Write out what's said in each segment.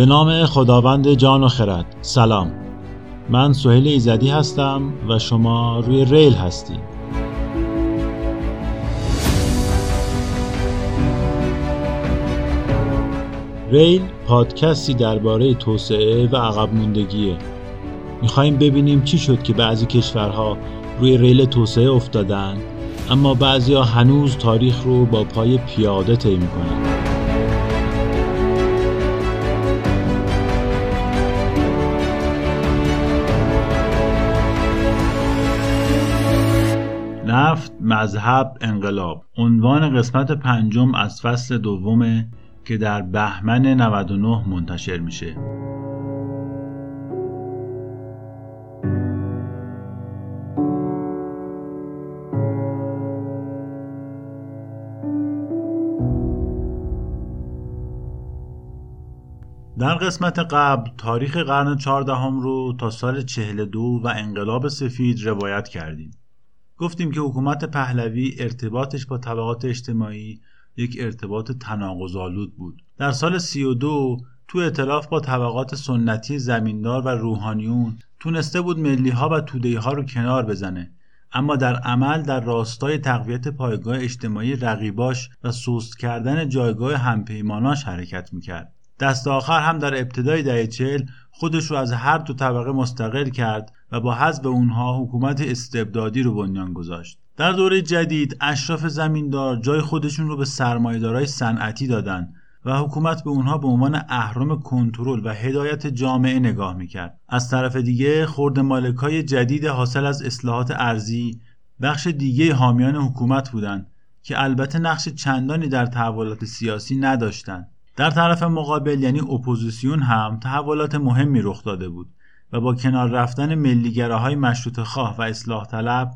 به نام خداوند جان و خرد. سلام. من سهیل ایزدی هستم و شما روی ریل هستید. ریل پادکستی درباره توسعه و عقب موندگیه. می‌خوایم ببینیم چی شد که بعضی کشورها روی ریل توسعه افتادن اما بعضی هنوز تاریخ رو با پای پیاده طی می‌کنن. نفت مذهب انقلاب عنوان قسمت پنجم از فصل دومه که در بهمن 99 منتشر میشه در قسمت قبل تاریخ قرن چهاردهم رو تا سال 42 و انقلاب سفید روایت کردیم. گفتیم که حکومت پهلوی ارتباطش با طبقات اجتماعی یک ارتباط تناقض‌آلود بود. در سال 32 تو اطلاف با طبقات سنتی زمیندار و روحانیون تونسته بود ملی ها و تودهی ها رو کنار بزنه اما در عمل در راستای تقویت پایگاه اجتماعی رقیباش و سوست کردن جایگاه همپیماناش حرکت می‌کرد. دست آخر هم در ابتدای دهه چهل خودش رو از هر دو طبقه مستقل کرد و با حذف اونها حکومت استبدادی رو بنیان گذاشت. در دوره جدید اشراف زمیندار جای خودشون رو به سرمایه‌دارای صنعتی دادن و حکومت به اونها به عنوان اهرم کنترل و هدایت جامعه نگاه می‌کرد. از طرف دیگه خرده مالکای جدید حاصل از اصلاحات ارضی بخش دیگه حامیان حکومت بودند که البته نقش چندانی در تحولات سیاسی نداشتند. در طرف مقابل یعنی اپوزیسیون هم تحولات مهمی رخ داده بود و با کنار رفتن ملیگراهای مشروط خواه و اصلاح طلب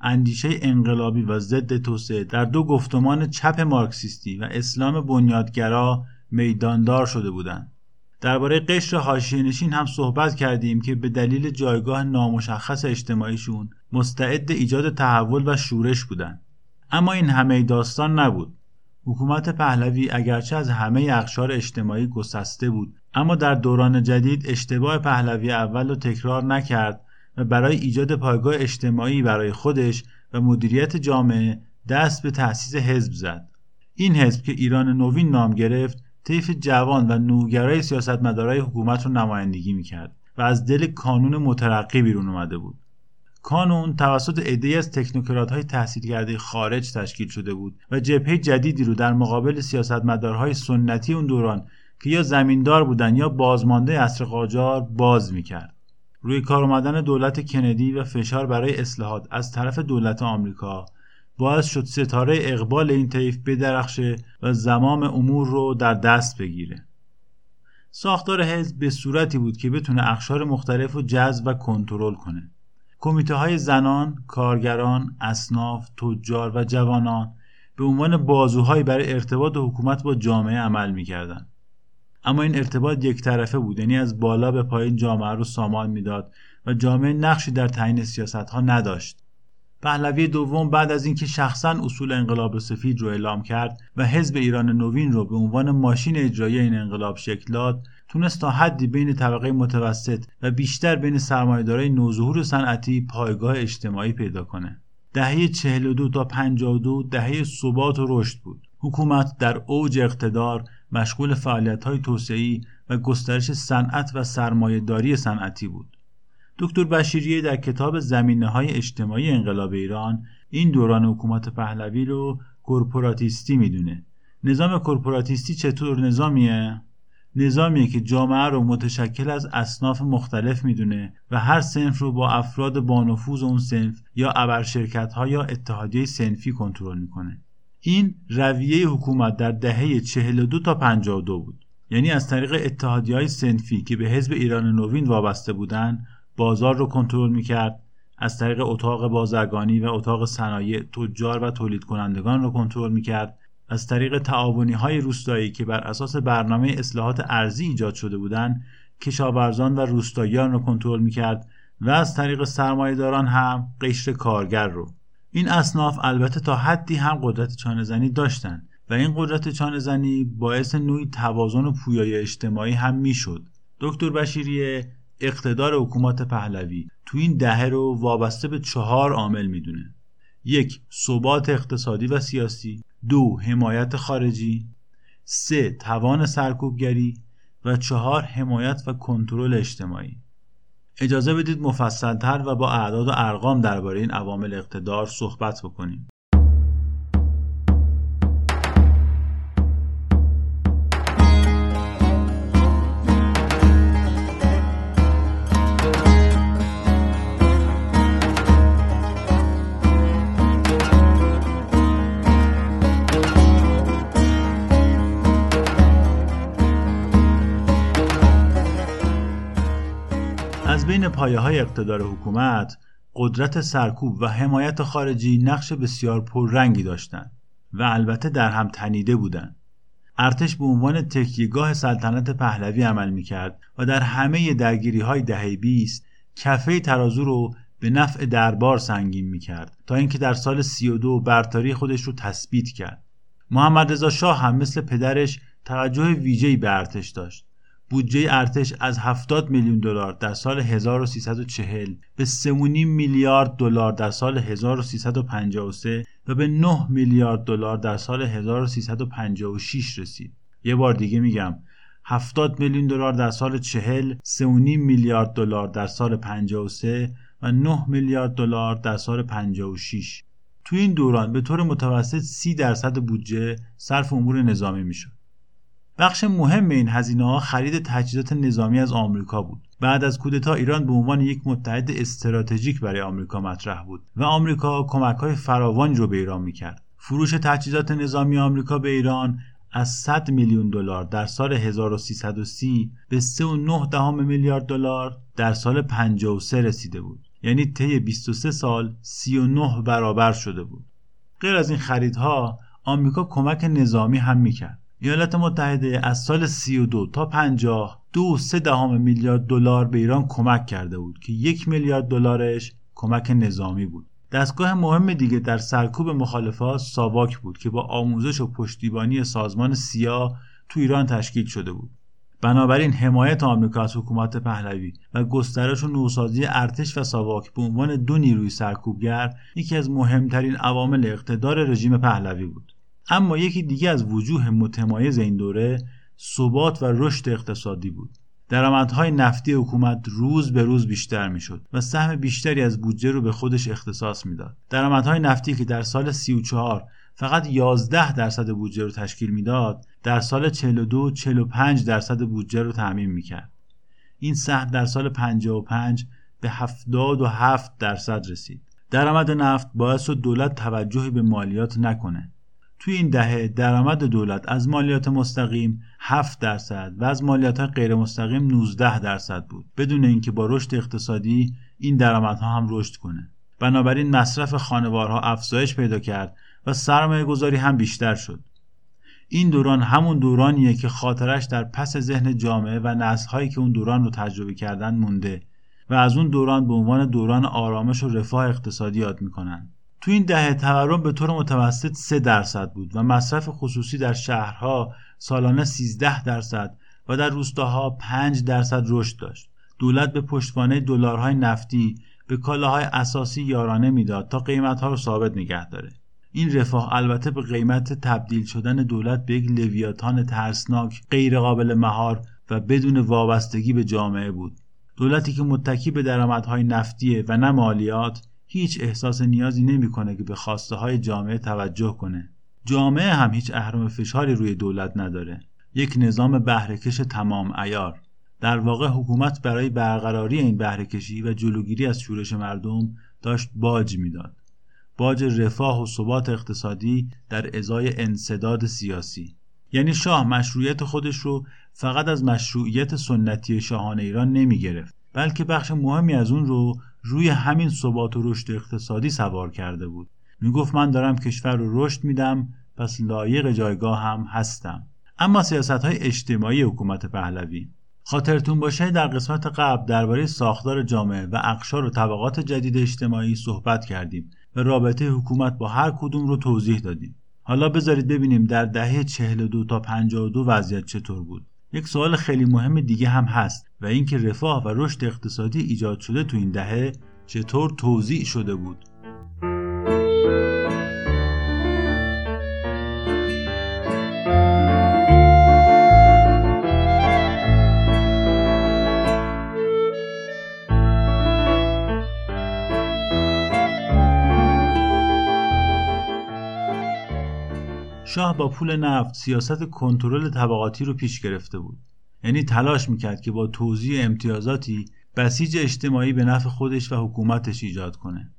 اندیشه انقلابی و ضد توسعه در دو گفتمان چپ مارکسیستی و اسلام بنیادگرا میداندار شده بودند. درباره قشر حاشیه‌نشین هم صحبت کردیم که به دلیل جایگاه نامشخص اجتماعیشون مستعد ایجاد تحول و شورش بودند. اما این همه داستان نبود. حکومت پهلوی اگرچه از همه اقشار اجتماعی گسسته بود اما در دوران جدید اشتباه پهلوی اول رو تکرار نکرد و برای ایجاد پایگاه اجتماعی برای خودش و مدیریت جامعه دست به تأسیس حزب زد. این حزب که ایران نوین نام گرفت طیف جوان و نوگرای سیاستمدارای حکومت رو نمایندگی می‌کرد و از دل کانون مترقی بیرون اومده بود. کانون توسط عدهای از تکنوکرات های تحصیل کرده خارج تشکیل شده بود و جبهه جدیدی رو در مقابل سیاستمدارهای سنتی اون دوران که یا زمیندار بودن یا بازمانده اصر قاجار باز می‌کرد. روی کار آمدن دولت کندی و فشار برای اصلاحات از طرف دولت آمریکا باعث شد ستاره اقبال این طیف بدرخشه و زمام امور رو در دست بگیره. ساختار حزب به صورتی بود که بتونه اقشار مختلف رو جذب و کنترل کنه. کمیته های زنان، کارگران، اصناف، تجار و جوانان به عنوان بازوهایی برای ارتباط حکومت با جامعه عمل می‌کردند. اما این ارتباط یک طرفه بود یعنی از بالا به پایین جامعه رو سامان می‌داد و جامعه نقشی در تعیین سیاست ها نداشت. پهلوی دوم بعد از اینکه شخصا اصول انقلاب سفید رو اعلام کرد و حزب ایران نوین رو به عنوان ماشین اجرایی این انقلاب شکل داد تونست تا حدی بین طبقه متوسط و بیشتر بین سرمایه‌دارای نوظهور صنعتی پایگاه اجتماعی پیدا کنه. دهه 42 تا 52 دهه ثبات و رشد بود. حکومت در اوج اقتدار مشغول فعالیت‌های توسعه‌ای و گسترش صنعت و سرمایه‌داری صنعتی بود. دکتر بشیریه در کتاب زمینه های اجتماعی انقلاب ایران این دوران حکومت پهلوی رو کورپوراتیستی می‌دونه. نظام کورپوراتیستی چطور نظامیه؟ نظامیه که جامعه رو متشکل از اصناف مختلف می‌دونه و هر سنف رو با افراد با نفوذ اون سنف یا ابرشرکت ها یا اتحادیه سنفی کنترل می‌کنه. این رویه حکومت در دهه 42 تا 52 بود. یعنی از طریق اتحادی های سنفی که به حزب ایران نوین وابسته بودند بازار رو کنترل می‌کرد از طریق اتاق بازرگانی و اتاق صنایع تجار و تولید کنندگان رو کنترل می‌کرد از طریق تعاونی های روستایی که بر اساس برنامه اصلاحات ارزی ایجاد شده بودند کشاورزان و روستاییان را کنترل می‌کرد و از طریق سرمایهداران هم قشر کارگر رو. این اصناف البته تا حدی هم قدرت چانهزنی داشتند و این قدرت چانه زنی باعث نوعی توازن و پویای اجتماعی هم می‌شد. دکتر بشیریه اقتدار حکومت پهلوی تو این دهه رو وابسته به چهار عامل می‌دونه. یک ثبات اقتصادی و سیاسی. دو حمایت خارجی. سه توان سرکوبگری. و چهار حمایت و کنترل اجتماعی. اجازه بدید مفصلتر و با اعداد و ارقام درباره این عوامل اقتدار صحبت بکنیم. پایه های اقتدار حکومت قدرت سرکوب و حمایت خارجی نقش بسیار پررنگی داشتند و البته در هم تنیده بودند. ارتش به عنوان تکیهگاه سلطنت پهلوی عمل می‌کرد و در همه درگیری های دهه 20 کفه ترازو رو به نفع دربار سنگین می‌کرد تا اینکه در سال 32 برتری خودش رو تثبیت کرد. محمد رضا شاه هم مثل پدرش توجه ویژه‌ای به ارتش داشت بودجه ارتش از 70 میلیون دلار در سال 1340 به 3.5 میلیارد دلار در سال 1353 و به 9 میلیارد دلار در سال 1356 رسید. یه بار دیگه میگم 70 میلیون دلار در سال 40 3.5 میلیارد دلار در سال 53 و 9 میلیارد دلار در سال 56 تو این دوران به طور متوسط 30 درصد بودجه صرف امور نظامی می‌شد بخش مهم این هزینه ها خرید تجهیزات نظامی از آمریکا بود. بعد از کودتا ایران به عنوان یک متحد استراتژیک برای آمریکا مطرح بود و آمریکا کمک های فراوانی رو به ایران می‌کرد. فروش تجهیزات نظامی آمریکا به ایران از 100 میلیون دلار در سال 1330 به 3.9 میلیارد دلار در سال 53 رسیده بود. یعنی طی 23 سال 39 برابر شده بود. غیر از این خریدها آمریکا کمک نظامی هم می‌کرد. ایالات متحده از سال 32 تا 50 دو سه دهم میلیارد دلار به ایران کمک کرده بود که یک میلیارد دلارش کمک نظامی بود. دستگاه مهم دیگه در سرکوب مخالفات ساواک بود که با آموزش و پشتیبانی سازمان سیا تو ایران تشکیل شده بود. بنابراین حمایت آمریکا از حکومت پهلوی و گسترش و نوسازی ارتش و ساواک به عنوان دو نیروی سرکوبگر یکی از مهمترین عوامل اقتدار رژیم پهلوی بود. اما یکی دیگه از وجوه متمایز این دوره ثبات و رشد اقتصادی بود. درآمدهای نفتی حکومت روز به روز بیشتر می‌شد و سهم بیشتری از بودجه رو به خودش اختصاص می‌داد. درآمدهای نفتی که در سال 34 فقط 11 درصد بودجه رو تشکیل می‌داد در سال 42 45 درصد بودجه رو تعمین می‌کرد. این سهم در سال 55 به 77 درصد رسید. درآمد نفت باعث شد دولت توجهی به مالیات نکنه. توی این دهه درآمد دولت از مالیات مستقیم 7 درصد و از مالیات غیر مستقیم 19 درصد بود. بدون اینکه با رشد اقتصادی این درآمدها هم رشد کنه. بنابراین مصرف خانوارها افزایش پیدا کرد و سرمایه گذاری هم بیشتر شد. این دوران همون دورانیه که خاطرش در پس ذهن جامعه و نسلهایی که اون دوران رو تجربه کردن مونده و از اون دوران به عنوان دوران آرامش و رفاه اقتصادی یاد می‌کنن. تو این دهه تورم به طور متوسط 3 درصد بود و مصرف خصوصی در شهرها سالانه 13 درصد و در روستاها 5 درصد رشد داشت. دولت به پشتوانه دلارهای نفتی به کالاهای اساسی یارانه می‌داد تا قیمتها رو ثابت نگه داره. این رفاه البته به قیمت تبدیل شدن دولت به یک لویاتان ترسناک غیرقابل مهار و بدون وابستگی به جامعه بود. دولتی که متکی به درآمدهای نفتیه و نه مالیات هیچ احساس نیازی نمی‌کنه که به خواسته های جامعه توجه کنه. جامعه هم هیچ اهرم فشاری روی دولت نداره. یک نظام بهرهکش تمام ایار در واقع حکومت برای برقراری این بهرهکشی و جلوگیری از شورش مردم داشت باج می‌داد. باج رفاه و ثبات اقتصادی در ازای انصداد سیاسی. یعنی شاه مشروعیت خودش رو فقط از مشروعیت سنتی شاهان ایران نمی گرفت بلکه بخش مهمی از اون رو روی همین ثبات و رشد اقتصادی سوار کرده بود. می‌گفت من دارم کشور رو رشد میدم پس لایق جایگاه هم هستم. اما سیاست های اجتماعی حکومت پهلوی. خاطرتون باشه در قسمت قبل درباره ساختار جامعه و اقشار و طبقات جدید اجتماعی صحبت کردیم و رابطه حکومت با هر کدوم رو توضیح دادیم. حالا بذارید ببینیم در دهه 42 تا 52 وضعیت چطور بود. یک سوال خیلی مهم دیگه هم هست و اینکه رفاه و رشد اقتصادی ایجاد شده تو این دهه چطور توضیع شده بود؟ شاه با پول نفت سیاست کنترل طبقاتی رو پیش گرفته بود. یعنی تلاش می‌کرد که با توزیع امتیازاتی بسیج اجتماعی به نفع خودش و حکومتش ایجاد کنه.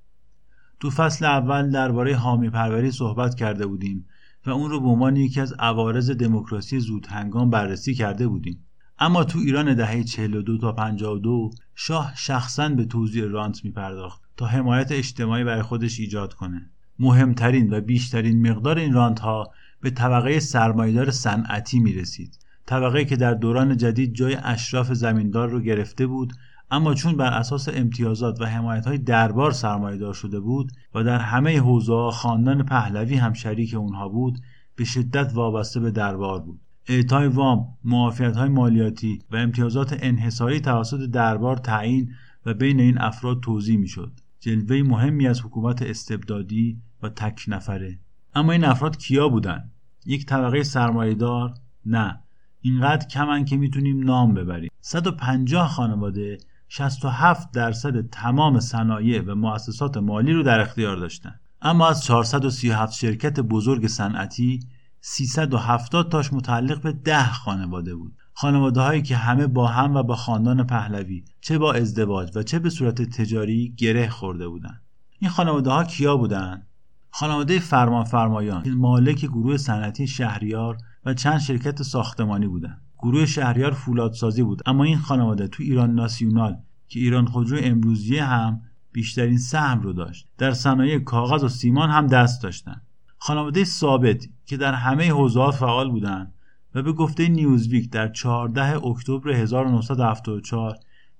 تو فصل اول درباره حامی پروری صحبت کرده بودیم و اون رو به عنوان یکی از عوارض دموکراسی زود هنگام بررسی کرده بودیم. اما تو ایران دهه 42 تا 52 شاه شخصا به توزیع رانت میپرداخت تا حمایت اجتماعی برای خودش ایجاد کنه. مهمترین و بیشترین مقدار این رانت ها به طبقه سرمایدار صنعتی می رسید. طبقه که در دوران جدید جای اشراف زمیندار رو گرفته بود اما چون بر اساس امتیازات و حمایت های دربار سرمایهدار شده بود و در همه حوزه خاندان پهلوی هم شریک اونها بود به شدت وابسته به دربار بود اعطای وام معافیت های مالیاتی و امتیازات انحصاری توسط دربار تعیین و بین این افراد توضیح می‌شد جلوه مهمی از حکومت استبدادی و تک نفره. اما این افراد کیا بودن؟ یک طبقه سرمایهدار؟ نه. اینقدر کمن که می‌تونیم نام ببریم. 150 خانواده 67 درصد تمام صنایع و مؤسسات مالی رو در اختیار داشتن. اما از 437 شرکت بزرگ صنعتی 370 تاش متعلق به 10 خانواده بود. خانواده هایی که همه با هم و با خاندان پهلوی چه با ازدواج و چه به صورت تجاری گره خورده بودند این خانواده ها کیا بودند خانواده فرمان فرمایان که مالک گروه صنعتی شهریار و چند شرکت ساختمانی بودند. گروه شهریار فولادسازی بود اما این خانواده تو ایران ناسیونال که ایران خودرو امروزیه هم بیشترین سهم رو داشت. در صنایع کاغذ و سیمان هم دست داشتند خانواده ثابت که در همه حوزه‌ها فعال بودند و به گفته نیوزویک در 14 اکتبر 1974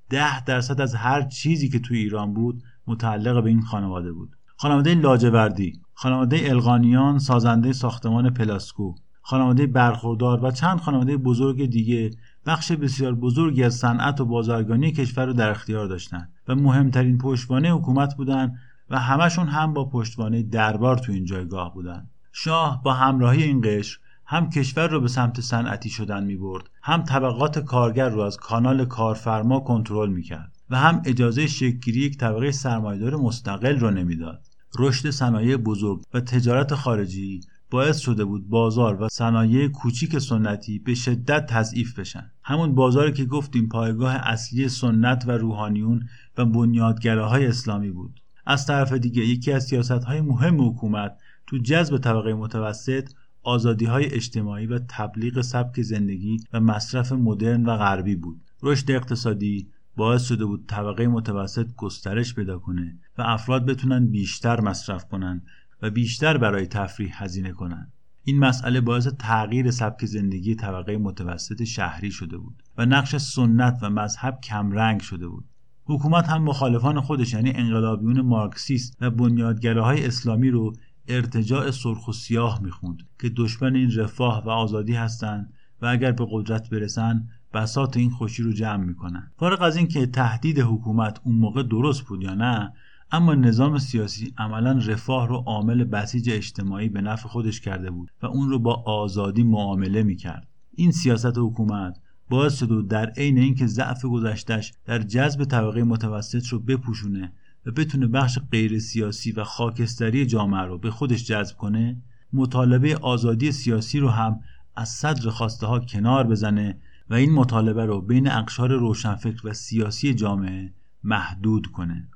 ده درصد از هر چیزی که تو ایران بود متعلق به این خانواده بود. خانواده لاجوردی خانواده القانیان سازنده ساختمان پلاسکو خانواده برخوردار و چند خانواده بزرگ دیگه بخش بسیار بزرگی از صنعت و بازرگانی کشور رو در اختیار داشتند و مهمترین پشتوانه حکومت بودند و همشون هم با پشتوانه دربار تو این جایگاه بودند شاه با همراهی این قشر هم کشور رو به سمت صنعتی شدن می برد هم طبقات کارگر رو از کانال کارفرما کنترل می کرد و هم اجازه شکلگیری یک طبقه سرمایدار مستقل رو نمی‌داد. رشد صنایع بزرگ و تجارت خارجی باعث شده بود بازار و صنایع کوچیک سنتی به شدت تضعیف بشن. همون بازاری که گفتیم پایگاه اصلی سنت و روحانیون و بنیادگراهای اسلامی بود. از طرف دیگه یکی از سیاست های مهم حکومت تو جذب طبقه متوسط آزادی های اجتماعی و تبلیغ سبک زندگی و مصرف مدرن و غربی بود. رشد اقتصادی باعث شده بود طبقه متوسط گسترش پیدا کنه و افراد بتونن بیشتر مصرف کنن و بیشتر برای تفریح هزینه کنن. این مسئله باعث تغییر سبک زندگی طبقه متوسط شهری شده بود و نقش سنت و مذهب کمرنگ شده بود. حکومت هم مخالفان خودش یعنی انقلابیون مارکسیست و بنیادگراهای اسلامی رو ارتجاع سرخ و سیاه می‌خوند که دشمن این رفاه و آزادی هستند و اگر به قدرت برسن بسات این خوشی رو جمع می‌کنن. فارغ از اینکه تهدید حکومت اون موقع درست بود یا نه اما نظام سیاسی عملا رفاه رو عامل بسیج اجتماعی به نفع خودش کرده بود و اون رو با آزادی معامله می‌کرد. این سیاست حکومت باعث شد در عین اینکه ضعف گذشتش در جذب طبقه متوسط رو بپوشونه و بتونه بخش غیر سیاسی و خاکستری جامعه رو به خودش جذب کنه مطالبه آزادی سیاسی رو هم از صدر خواسته ها کنار بزنه و این مطالبه رو بین اقشار روشنفکر و سیاسی جامعه محدود کنه.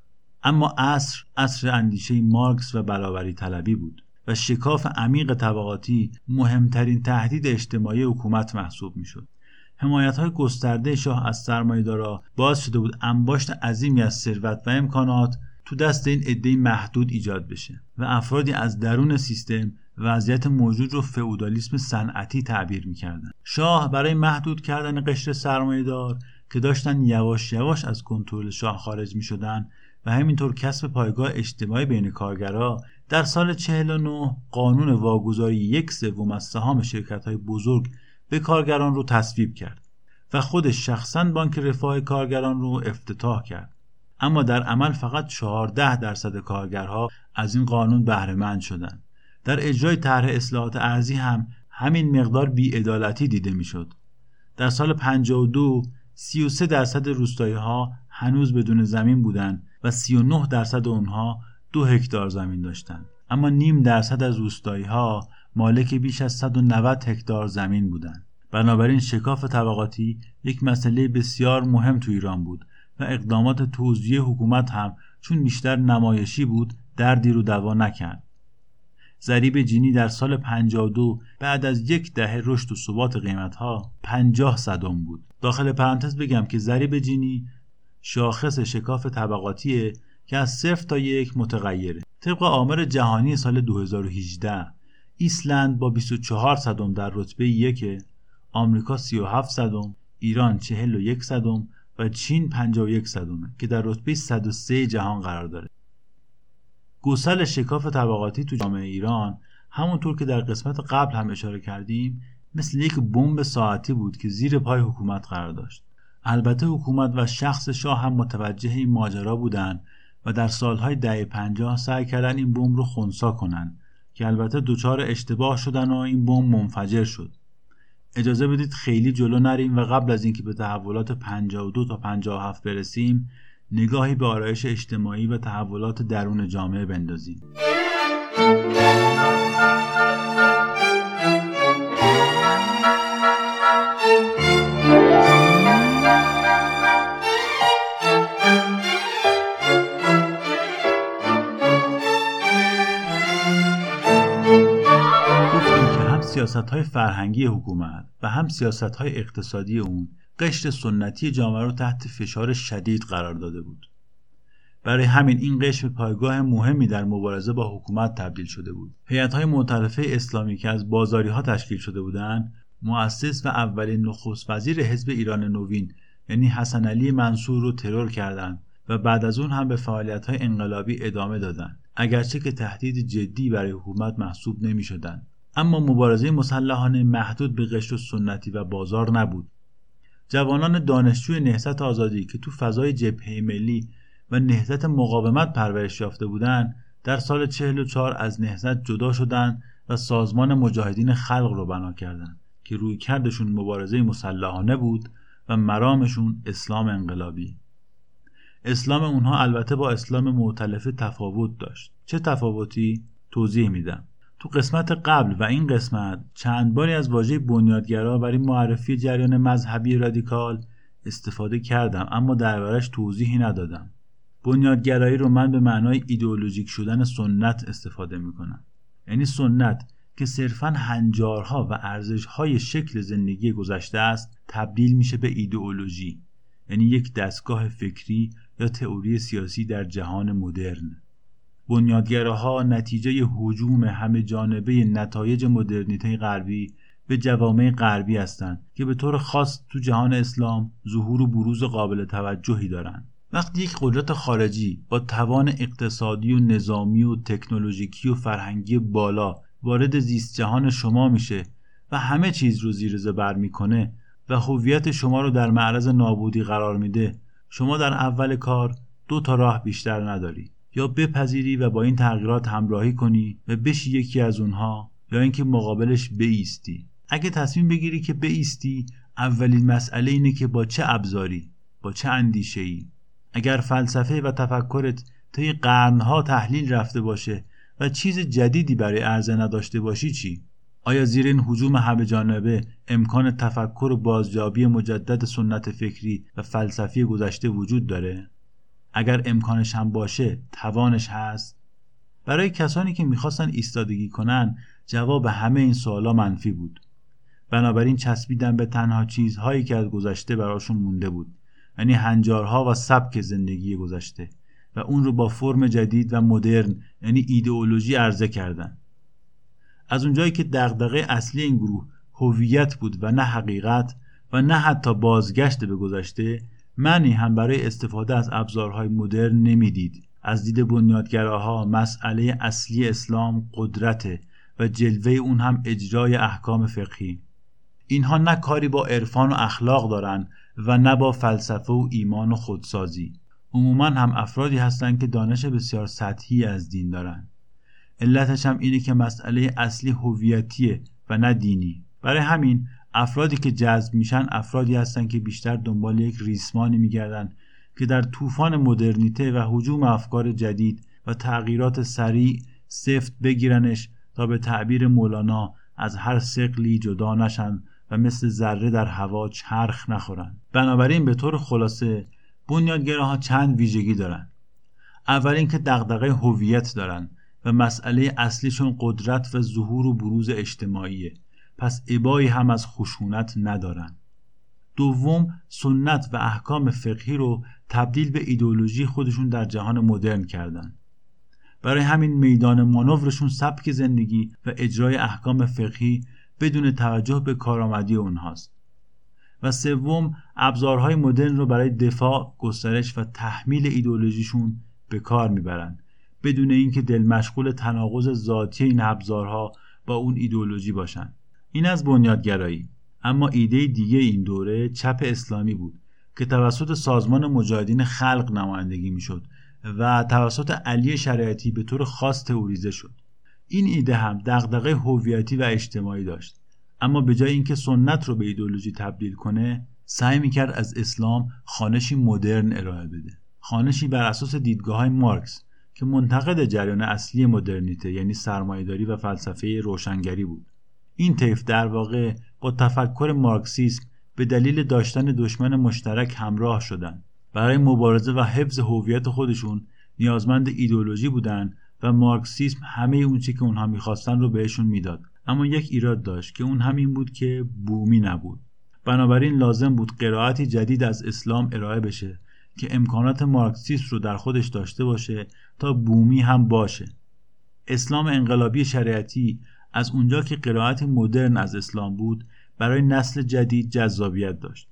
اما عصر عصر اندیشه مارکس و برابری طلبی بود و شکاف عمیق طبقاتی مهمترین تهدید اجتماعی حکومت محسوب می‌شد. حمایت های گسترده شاه از سرمایهدارا باعث شده بود انباشت عظیمی از ثروت و امکانات تو دست این عده محدود ایجاد بشه و افرادی از درون سیستم وضعیت موجود رو فئودالیسم صنعتی تعبیر می‌کردن. شاه برای محدود کردن قشر سرمایهدار که داشتن یواش یواش از کنترل شاه خارج می شدن و همینطور کسب پایگاه اجتماعی بین کارگرها در سال 49 قانون واگذاری یک سوم از سهام شرکت های بزرگ به کارگران رو تصویب کرد و خودش شخصا بانک رفاه کارگران رو افتتاح کرد. اما در عمل فقط 14 درصد کارگرها از این قانون بهره شدند در اجرای طرح اصلاحات ارزی هم همین مقدار بیعدالتی دیده می‌شد. در سال 52 33 درصد روستایی ها هنوز بدون زمین بودند و 39 درصد اونها دو هکتار زمین داشتند. اما نیم درصد از روستایی ها مالک بیش از 190 هکتار زمین بودند. بنابراین شکاف طبقاتی یک مسئله بسیار مهم تو ایران بود و اقدامات توزیع حکومت هم چون بیشتر نمایشی بود دردی رو دوا نکرد. ضریب جینی در سال 52 بعد از یک دهه رشد و ثبات قیمتها 50 صدم بود. داخل پرانتز بگم که ضریب جینی شاخص شکاف طبقاتیه که از صفر تا یک متغیره. طبق آمار جهانی سال 2018 ایسلند با 24 صدم در رتبه یک آمریکا 37 صدم ایران 41 صدم و چین 51 صدمه که در رتبه 103 جهان قرار داره. گسل شکاف طبقاتی تو جامعه ایران همونطور که در قسمت قبل هم اشاره کردیم مثل یک بمب ساعتی بود که زیر پای حکومت قرار داشت. البته حکومت و شخص شاه هم متوجه این ماجرا بودند و در سالهای دهه پنجاه سعی کردن این بمب رو خونسا کنن که البته دچار اشتباه شدن و این بمب منفجر شد. اجازه بدید خیلی جلو نریم و قبل از اینکه به تحولات 52 تا 57 برسیم نگاهی به آرایش اجتماعی و تحولات درون جامعه بندازیم. سیاست های فرهنگی حکومت و هم سیاست های اقتصادی اون قشر سنتی جامعه رو تحت فشار شدید قرار داده بود. برای همین این قشر پایگاه مهمی در مبارزه با حکومت تبدیل شده بود. هیئت های معترفه اسلامی که از بازاری ها تشکیل شده بودند مؤسس و اولین نخست وزیر حزب ایران نوین یعنی حسن علی منصور رو ترور کردند و بعد از اون هم به فعالیت های انقلابی ادامه دادند. اگرچه که تهدید جدی برای حکومت محسوب نمی شدند اما مبارزه مسلحانه محدود به قشر سنتی و بازار نبود. جوانان دانشجوی نهضت آزادی که تو فضای جبهه ملی و نهضت مقاومت پرورش یافته بودند در سال 44 از نهضت جدا شدند و سازمان مجاهدین خلق رو بنا کردند که روی کردشون مبارزه مسلحانه بود و مرامشون اسلام انقلابی. اسلام اونها البته با اسلام معتلفه تفاوت داشت. چه تفاوتی؟ توضیح میدم. تو قسمت قبل و این قسمت چند باری از واژه بنیادگرا برای معرفی جریان مذهبی رادیکال استفاده کردم اما دربارش توضیحی ندادم. بنیادگرایی رو من به معنای ایدئولوژیک شدن سنت استفاده می‌کنم. یعنی سنت که صرفا هنجارها و ارزشهای شکل زندگی گذشته است تبدیل میشه به ایدئولوژی. یعنی یک دستگاه فکری یا تئوری سیاسی در جهان مدرن. بنیادگراها نتیجه هجوم همه جانبه نتایج مدرنیته غربی به جوامع غربی هستند که به طور خاص تو جهان اسلام ظهور و بروز قابل توجهی دارند. وقتی یک قدرت خارجی با توان اقتصادی و نظامی و تکنولوژیکی و فرهنگی بالا وارد زیست جهان شما میشه و همه چیز رو زیر زبر می‌کنه و هویت شما رو در معرض نابودی قرار میده شما در اول کار دو تا راه بیشتر نداری. یا بپذیری و با این تغییرات همراهی کنی و بشی یکی از اونها یا اینکه مقابلش بیستی اگه تصمیم بگیری که بیستی اولین مسئله اینه که با چه ابزاری با چه اندیشه ای اگر فلسفه و تفکرت طی قرنها تحلیل رفته باشه و چیز جدیدی برای عرضه نداشته باشی چی؟ آیا زیر این حجوم همه جانبه امکان تفکر و بازجابی مجدد سنت فکری و فلسفی گذشته وجود داره؟ اگر امکانش هم باشه توانش هست. برای کسانی که می‌خواستن ایستادگی کنن جواب همه این سوالا منفی بود. بنابراین چسبیدن به تنها چیزهایی که از گذشته براشون مونده بود یعنی هنجارها و سبک زندگی گذشته و اون رو با فرم جدید و مدرن یعنی ایدئولوژی عرضه کردن. از اونجایی که دغدغه اصلی این گروه هویت بود و نه حقیقت و نه حتی بازگشت به گذشته معنی هم برای استفاده از ابزارهای مدرن نمی‌دید. از دید بنیادگراها مسئله اصلی اسلام قدرته و جلوه اون هم اجرای احکام فقهی. اینها نه کاری با عرفان و اخلاق دارن و نه با فلسفه و ایمان و خودسازی. عموما هم افرادی هستند که دانش بسیار سطحی از دین دارن. علتش هم اینه که مسئله اصلی هویتیه و نه دینی. برای همین افرادی که جذب میشن افرادی هستند که بیشتر دنبال یک ریسمانی میگردن که در طوفان مدرنیته و حجوم افکار جدید و تغییرات سریع سفت بگیرنش تا به تعبیر مولانا از هر سقلی جدا نشن و مثل ذره در هوا چرخ نخورن. بنابراین به طور خلاصه بنیادگراها چند ویژگی دارن. اول اینکه دغدغه هویت دارن و مسئله اصلیشون قدرت و ظهور و بروز اجتماعیه. پس ابایی هم از خشونت ندارن. دوم سنت و احکام فقهی رو تبدیل به ایدولوژی خودشون در جهان مدرن کردن. برای همین میدان مانورشون سبک زندگی و اجرای احکام فقهی بدون توجه به کارآمدی اونهاست. و سوم ابزارهای مدرن رو برای دفاع گسترش و تحمیل ایدولوژیشون به کار می‌برند بدون اینکه دل مشغول تناقض ذاتی این ابزارها با اون ایدولوژی باشن. این از بنیادگرایی. اما ایده دیگه این دوره چپ اسلامی بود که توسط سازمان مجاهدین خلق نمایندگی می‌شد و توسط علی شریعتی به طور خاص تئوریزه شد. این ایده هم دغدغه هویتی و اجتماعی داشت. اما به جای اینکه سنت رو به ایدولوژی تبدیل کنه سعی می‌کرد از اسلام خانشی مدرن ارائه بده. خانشی بر اساس دیدگاه های مارکس که منتقد جریان اصلی مدرنیته یعنی سرمایهداری و فلسفه روشنگری بود. این طیف در واقع با تفکر مارکسیسم به دلیل داشتن دشمن مشترک همراه شدند برای مبارزه و حفظ هویت خودشون نیازمند ایدولوژی بودند و مارکسیسم همه اونچه که اونها می‌خواستن رو بهشون می‌داد. اما یک ایراد داشت که اون همین بود که بومی نبود. بنابراین لازم بود قرائتی جدید از اسلام ارائه بشه که امکانات مارکسیست رو در خودش داشته باشه تا بومی هم باشه. اسلام انقلابی شریعتی از اونجا که قرائت مدرن از اسلام بود برای نسل جدید جذابیت داشت.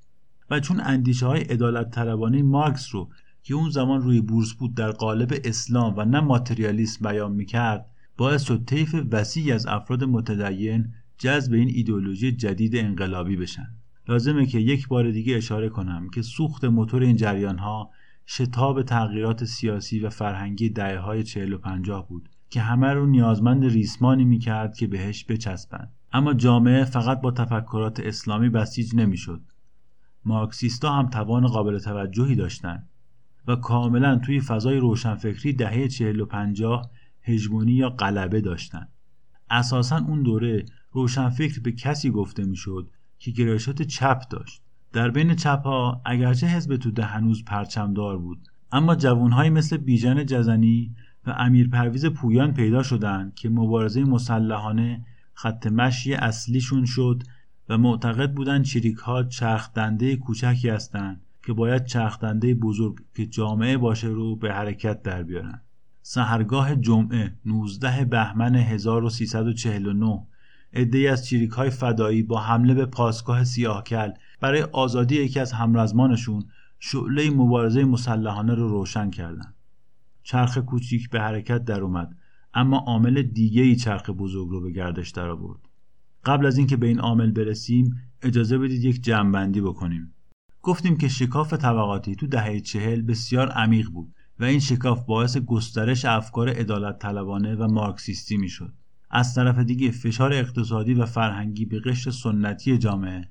و چون اندیشه های ادالت طلبانه مارکس رو که اون زمان روی بورس بود در قالب اسلام و نه ماتریالیسم بیان می‌کرد باعث شد طیف وسیعی از افراد متدین جذب این ایدولوژی جدید انقلابی بشن. لازمه که یک بار دیگه اشاره کنم که سوخت موتور این جریان ها شتاب تغییرات سیاسی و فرهنگی دهه های 40 و 50 بود. که همه رو نیازمند ریسمانی می‌کرد که بهش بچسبند. اما جامعه فقط با تفکرات اسلامی بسیج نمی‌شد. مارکسیستا هم توان قابل توجهی داشتند و کاملا توی فضای روشنفکری دهه 40 و 50 هژمونی یا غلبه داشتند. اساسا اون دوره روشنفکر به کسی گفته می‌شد که گرایشات چپ داشت. در بین چپ ها اگرچه حزب توده هنوز پرچمدار بود اما جوانهایی مثل بیژن جزنی و امیر پرویز پویان پیدا شدند که مبارزه مسلحانه خط مشی اصلیشون شد و معتقد بودند چریک ها چرخدنده کوچکی هستند که باید چرخدنده بزرگ که جامعه باشه رو به حرکت در بیارن سهرگاه جمعه 19 بهمن 1349 عدهای از چریک های فدایی با حمله به پاسگاه سیاهکل برای آزادی یکی از همرزمانشون شعله مبارزه مسلحانه رو روشن کردند. چرخ کوچیک به حرکت در اومد اما عامل دیگه ای چرخ بزرگ رو به گردش در آورد. قبل از اینکه به این عامل برسیم اجازه بدید یک جمعبندی بکنیم. گفتیم که شکاف طبقاتی تو دهه چهل بسیار عمیق بود و این شکاف باعث گسترش افکار عدالت طلبانه و مارکسیستی می‌شد. از طرف دیگه فشار اقتصادی و فرهنگی به قشر سنتی جامعه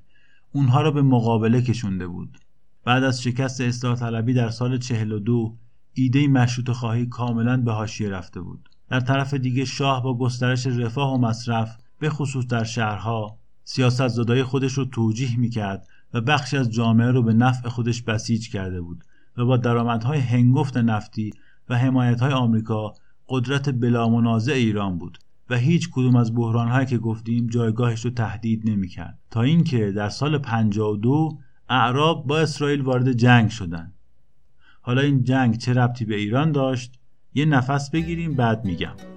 اونها را به مقابله کشونده بود. بعد از شکست اصلاح طلبی در سال 42 ایده مشروط خواهی کاملا به حاشیه رفته بود. در طرف دیگه شاه با گسترش رفاه و مصرف به خصوص در شهرها سیاست زدای خودش رو توجیه می‌کرد و بخشی از جامعه رو به نفع خودش بسیج کرده بود و با درآمدهای هنگفت نفتی و حمایتهای آمریکا قدرت بلامنازع ایران بود و هیچ کدوم از بحرانهایی که گفتیم جایگاهش رو تهدید نمی‌کرد تا اینکه در سال 52 اعراب با اسرائیل وارد جنگ شدند حالا این جنگ چه ربطی به ایران داشت؟ یه نفس بگیریم بعد میگم.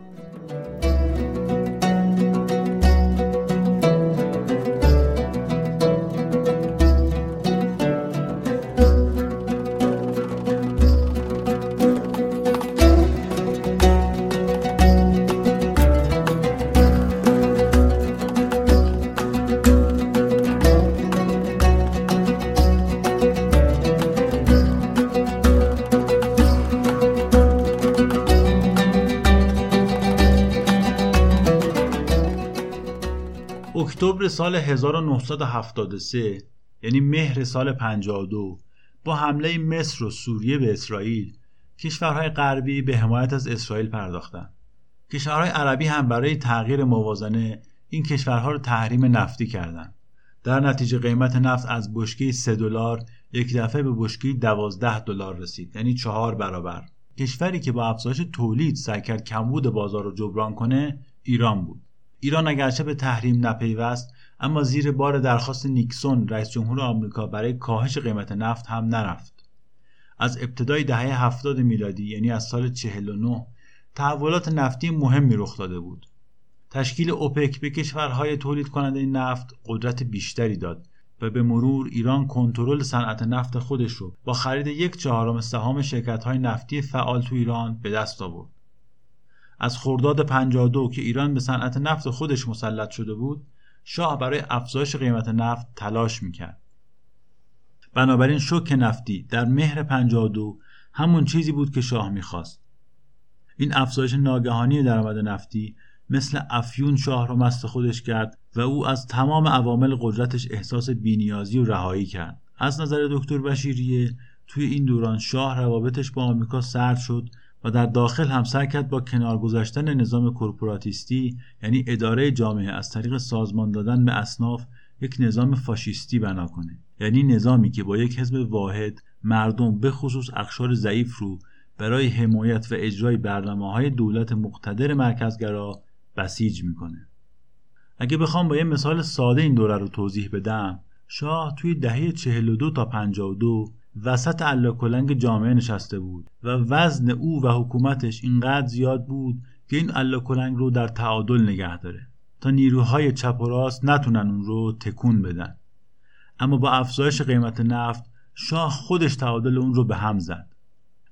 اکتبر سال 1973 یعنی مهر سال 52 با حمله مصر و سوریه به اسرائیل کشورهای غربی به حمایت از اسرائیل پرداختند. کشورهای عربی هم برای تغییر موازنه این کشورها رو تحریم نفتی کردند. در نتیجه قیمت نفت از بشکه 3 دلار یک دفعه به بشکه 12 دلار رسید یعنی چهار برابر کشوری که با افزایش تولید سعی کرد کمبود بازار رو جبران کنه ایران بود ایران اگرچه به تحریم نپیوست اما زیر بار درخواست نیکسون رئیس جمهور آمریکا برای کاهش قیمت نفت هم نرفت از ابتدای دهه 70 میلادی یعنی از سال 49 تحولات نفتی مهمی رخ داده بود تشکیل اوپک به کشورهای تولید کننده نفت قدرت بیشتری داد و به مرور ایران کنترل صنعت نفت خودش رو با خرید یک چهارم سهام های نفتی فعال تو ایران به دست آورد. از خرداد 52 که ایران به صنعت نفت خودش مسلط شده بود، شاه برای افزایش قیمت نفت تلاش می‌کرد. بنابراین شوک نفتی در مهر 52 همون چیزی بود که شاه می‌خواست. این افزایش ناگهانی درآمد نفتی مثل افیون شاه را مست خودش کرد و او از تمام عوامل قدرتش احساس بینیازی و رهایی کرد از نظر دکتر بشیریه توی این دوران شاه روابطش با آمریکا سرد شد و در داخل هم سعی کرد با کنار گذاشتن نظام کورپوراتیستی یعنی اداره جامعه از طریق سازمان دادن به اصناف یک نظام فاشیستی بنا کنه. یعنی نظامی که با یک حزب واحد مردم به خصوص اقشار ضعیف رو برای حمایت و اجرای برنامه های دولت مقتدر مرکزگرا بسیج می‌کنه. اگه بخوام با یه مثال ساده این دوره رو توضیح بدم شاه توی دهه 42 تا 52 وسط کلنگ جامعه نشسته بود و وزن او و حکومتش اینقدر زیاد بود که این کلنگ رو در تعادل نگه داره تا نیروهای چپ و راست نتونن اون رو تکون بدن. اما با افزایش قیمت نفت شاه خودش تعادل اون رو به هم زد.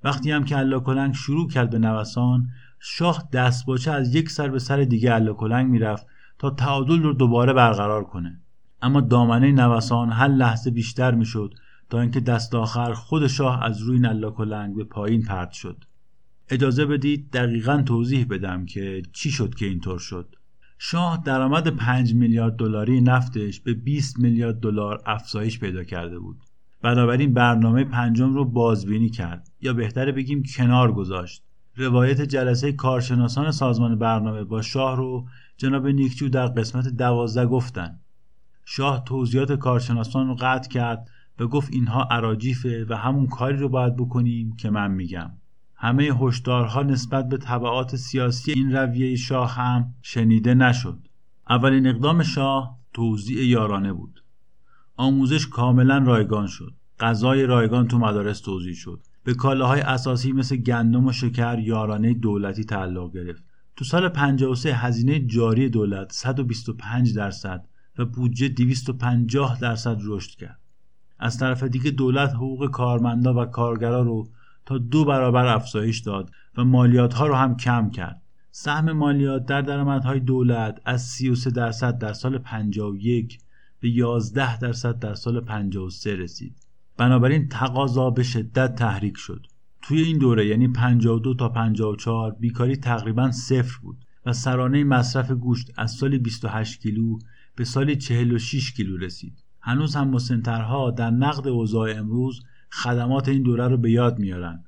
وقتی هم که کلنگ شروع کرد به نوسان شاه دستباچه از یک سر به سر دیگه اله کلنگ می‌رفت تا تعادل رو دوباره برقرار کنه. اما دامنه نوسان هر لحظه بیشتر می‌شد تا اینکه دست آخر خود شاه از روی این کلنگ به پایین پرت شد. اجازه بدید دقیقا توضیح بدم که چی شد که اینطور شد. شاه درآمد 5 میلیارد دلاری نفتش به 20 میلیارد دلار افزایش پیدا کرده بود. بنابراین برنامه پنجم رو بازبینی کرد. یا بهتره بگیم کنار گذاشت. روایت جلسه کارشناسان سازمان برنامه با شاه رو جناب نیکچو در قسمت دوازده گفتن. شاه توضیحات کارشناسان رو قطع کرد و گفت اینها عراجیفه و همون کاری رو باید بکنیم که من میگم. همه هشدارها نسبت به طبعات سیاسی این رویه شاه هم شنیده نشد. اولین اقدام شاه توضیع یارانه بود. آموزش کاملا رایگان شد. غذای رایگان تو مدارس توضیح شد. به کالاهای اساسی مثل گندم و شکر یارانه دولتی تعلق گرفت. تو سال 53 هزینه جاری دولت 125 درصد و بودجه 250 درصد رشد کرد. از طرف دیگه دولت حقوق کارمندا و کارگرا رو تا دو برابر افزایش داد و مالیات ها رو هم کم کرد. سهم مالیات در درآمدهای دولت از 33 درصد در سال 51 به 11 درصد در سال 53 رسید. بنابراین تقاضا به شدت تحریک شد. توی این دوره یعنی 52 تا 54 بیکاری تقریبا صفر بود و سرانه مصرف گوشت از سال 28 کیلو به سال 46 کیلو رسید. هنوز هم مسنترها در نقد اوضاع امروز خدمات این دوره رو به یاد میارن.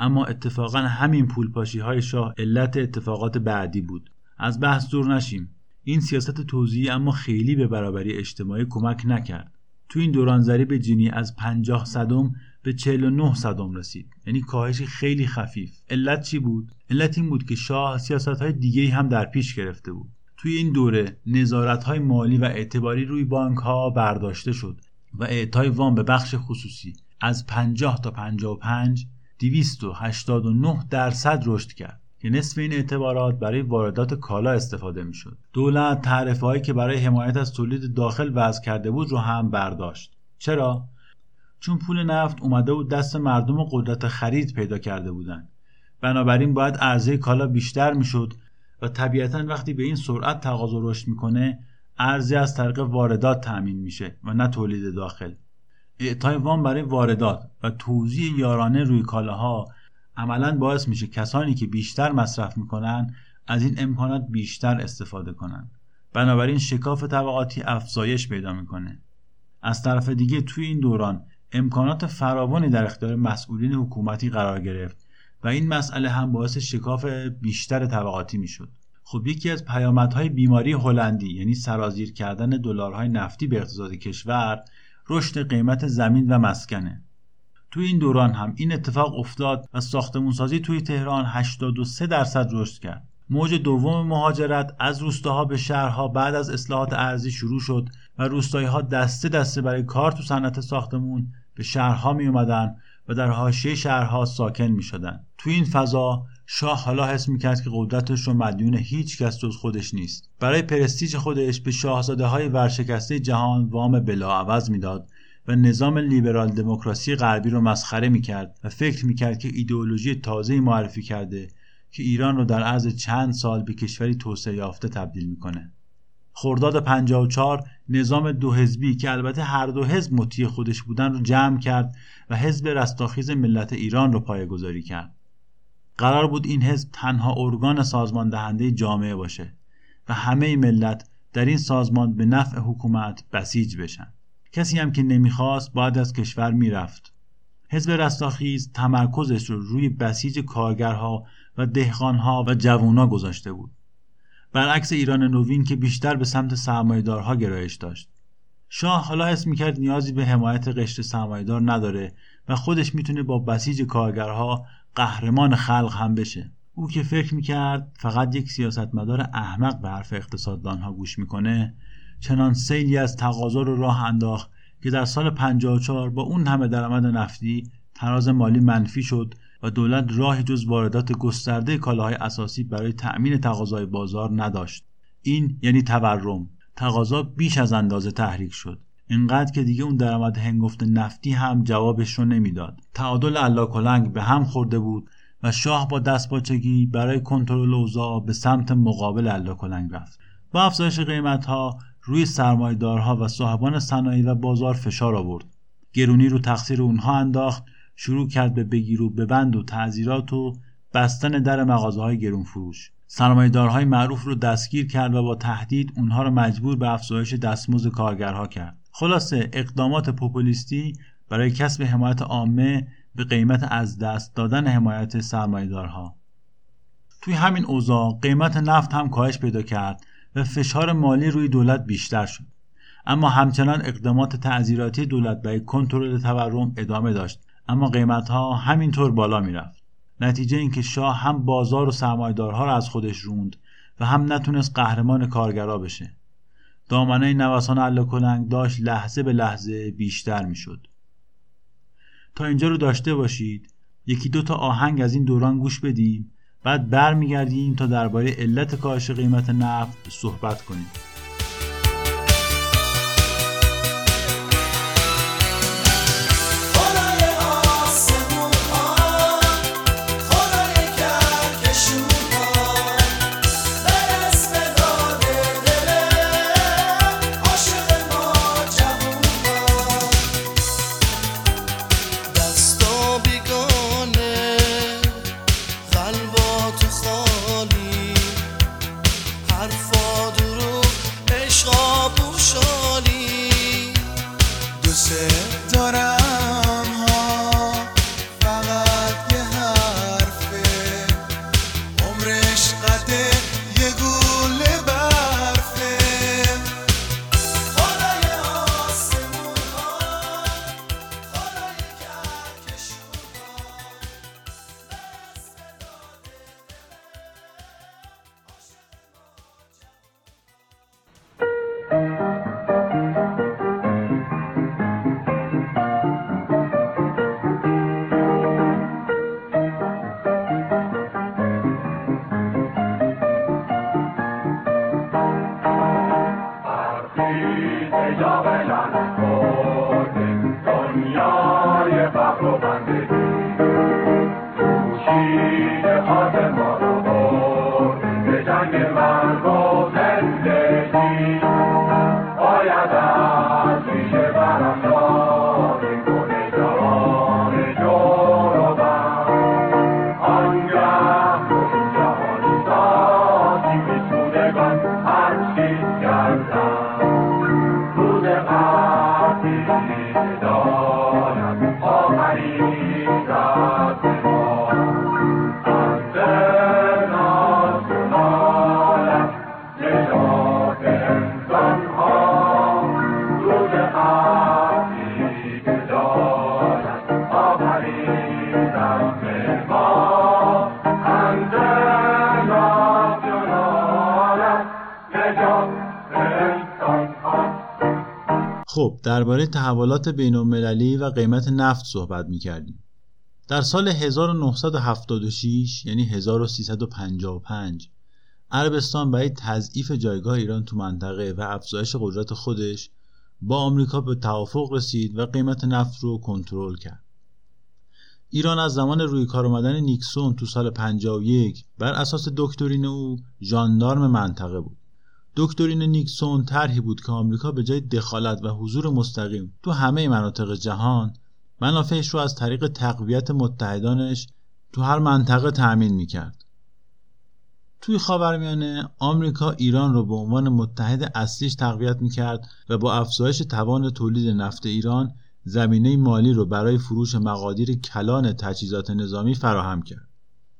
اما اتفاقا همین پولپاشی های شاه علت اتفاقات بعدی بود. از بحث دور نشیم. این سیاست توزیعی اما خیلی به برابری اجتماعی کمک نکرد. تو این دوران ضریب جینی از 50 صدم به 49 صدم رسید. یعنی کاهشی خیلی خفیف. علت چی بود؟ علت این بود که شاه سیاست های دیگه هم در پیش گرفته بود. توی این دوره نظارت های مالی و اعتباری روی بانک ها برداشته شد و اعطای وام به بخش خصوصی از 50 تا 55 289 درصد رشد کرد که نصف این اعتبارات برای واردات کالا استفاده می‌شد. دولت تعرفه هایی که برای حمایت از تولید داخل وضع کرده بود رو هم برداشت. چرا؟ چون پول نفت اومده بود دست مردم و قدرت خرید پیدا کرده بودند. بنابراین باید عرضه کالا بیشتر می‌شد و طبیعتا وقتی به این سرعت تقاضا رشد می‌کنه ارزی از طریق واردات تأمین میشه و نه تولید داخل. اعطای وام برای واردات و توزیع یارانه روی کالاها عملا باعث میشه کسانی که بیشتر مصرف می‌کنن از این امکانات بیشتر استفاده کنن. بنابراین شکاف طبقاتی افزایش پیدا می‌کنه. از طرف دیگه توی این دوران امکانات فراوانی در اختیار مسئولین حکومتی قرار گرفت. و این مسئله هم باعث شکاف بیشتر طبقاتی می‌شد. خب یکی از پیامدهای بیماری هلندی یعنی سرازیر کردن دلارهای نفتی به اقتصاد کشور رشد قیمت زمین و مسکنه. توی این دوران هم این اتفاق افتاد و ساختمونسازی توی تهران 83 درصد رشد کرد. موج دوم مهاجرت از روستاها به شهرها بعد از اصلاحات ارزی شروع شد و روستایی ها دسته دسته برای کار تو صنعت ساختمون به شهرها می اومدن و در حاشیه شهرها ساکن می شدن. تو این فضا شاه حالا حس می کرد که قدرتش رو مدیون هیچ کس جز خودش نیست. برای پرستیج خودش به شاهزاده های ورشکسته جهان وام بلاعوض می‌داد و نظام لیبرال دموکراسی غربی رو مسخره می کرد و فکر می کرد که ایدئولوژی تازه معرفی کرده که ایران رو در عرض چند سال به کشوری توسعه یافته تبدیل می‌کنه. خرداد 54 نظام دو حزبی که البته هر دو حزب مطیع خودش بودن رو جمع کرد و حزب رستاخیز ملت ایران رو پایگذاری کرد. قرار بود این حزب تنها ارگان سازمان دهنده جامعه باشه و همه ملت در این سازمان به نفع حکومت بسیج بشن. کسی هم که نمی‌خواست باید از کشور می‌رفت. حزب رستاخیز تمرکزش رو روی بسیج کارگرها و دهقانها و جوونا گذاشته بود. برعکس ایران نوین که بیشتر به سمت سرمایهدارها گرایش داشت. شاه حالا حس می‌کرد نیازی به حمایت قشر سرمایهدار نداره و خودش می‌تونه با بسیج کارگرها قهرمان خلق هم بشه. او که فکر می‌کرد فقط یک سیاستمدار احمق به حرف اقتصاددانها گوش می‌کنه چنان سیلی از تقاضا رو راه انداخت که در سال 54 با اون همه درآمد نفتی تراز مالی منفی شد و دولت راهی جز واردات گسترده کالاهای اساسی برای تأمین تقاضای بازار نداشت. این یعنی تورم. تقاضا بیش از اندازه تحریک شد. اینقدر که دیگه اون درآمد هنگفت نفتی هم جوابش رو نمی‌داد. تعادل الله به هم خورده بود و شاه با دستپاچگی برای کنترل اوضاع به سمت مقابل الله رفت. با افزایش قیمت ها روی سرمایهدارها و صاحبان صنایع و بازار فشار آورد. گرونی رو تقصیر اونها انداخت شروع کرد به بگیر و ببند و تعذیرات و بستن در مغازه های گرون فروش سرمایه‌دارهای معروف رو دستگیر کرد و با تهدید اونها رو مجبور به افزایش دستمزد کارگرها کرد. خلاصه اقدامات پوپولیستی برای کسب حمایت عامه به قیمت از دست دادن حمایت سرمایه‌دارها. توی همین اوضاع قیمت نفت هم کاهش پیدا کرد و فشار مالی روی دولت بیشتر شد. اما همچنان اقدامات تعذیراتی دولت برای کنترل تورم ادامه داشت. اما قیمت ها همینطور بالا می‌رفت. نتیجه اینکه شاه هم بازار و سرمایدارها را از خودش روند و هم نتونست قهرمان کارگرا بشه. دامنه نوسان علا کلنگ داشت لحظه به لحظه بیشتر می‌شد. تا اینجا رو داشته باشید. یکی دو تا آهنگ از این دوران گوش بدیم. بعد برمیگردیم تا درباره علت کاهش قیمت نفت صحبت کنیم. درباره تحولات بین و قیمت نفت صحبت می کردیم. در سال 1976 یعنی 1355 عربستان برای تضعیف جایگاه ایران تو منطقه و افزایش قدرت خودش با آمریکا به توافق رسید و قیمت نفت رو کنترل کرد. ایران از زمان روی کار آمدن نیکسون تو سال 51 بر اساس دکترین او ژاندارم منطقه بود. دکترین نیکسون طرحی بود که آمریکا به جای دخالت و حضور مستقیم تو همه مناطق جهان منافعش رو از طریق تقویت متحدانش تو هر منطقه تأمین می‌کرد. توی خاورمیانه آمریکا ایران رو به عنوان متحد اصلیش تقویت می‌کرد و با افزایش توان تولید نفت ایران زمینه مالی رو برای فروش مقادیر کلان تجهیزات نظامی فراهم کرد.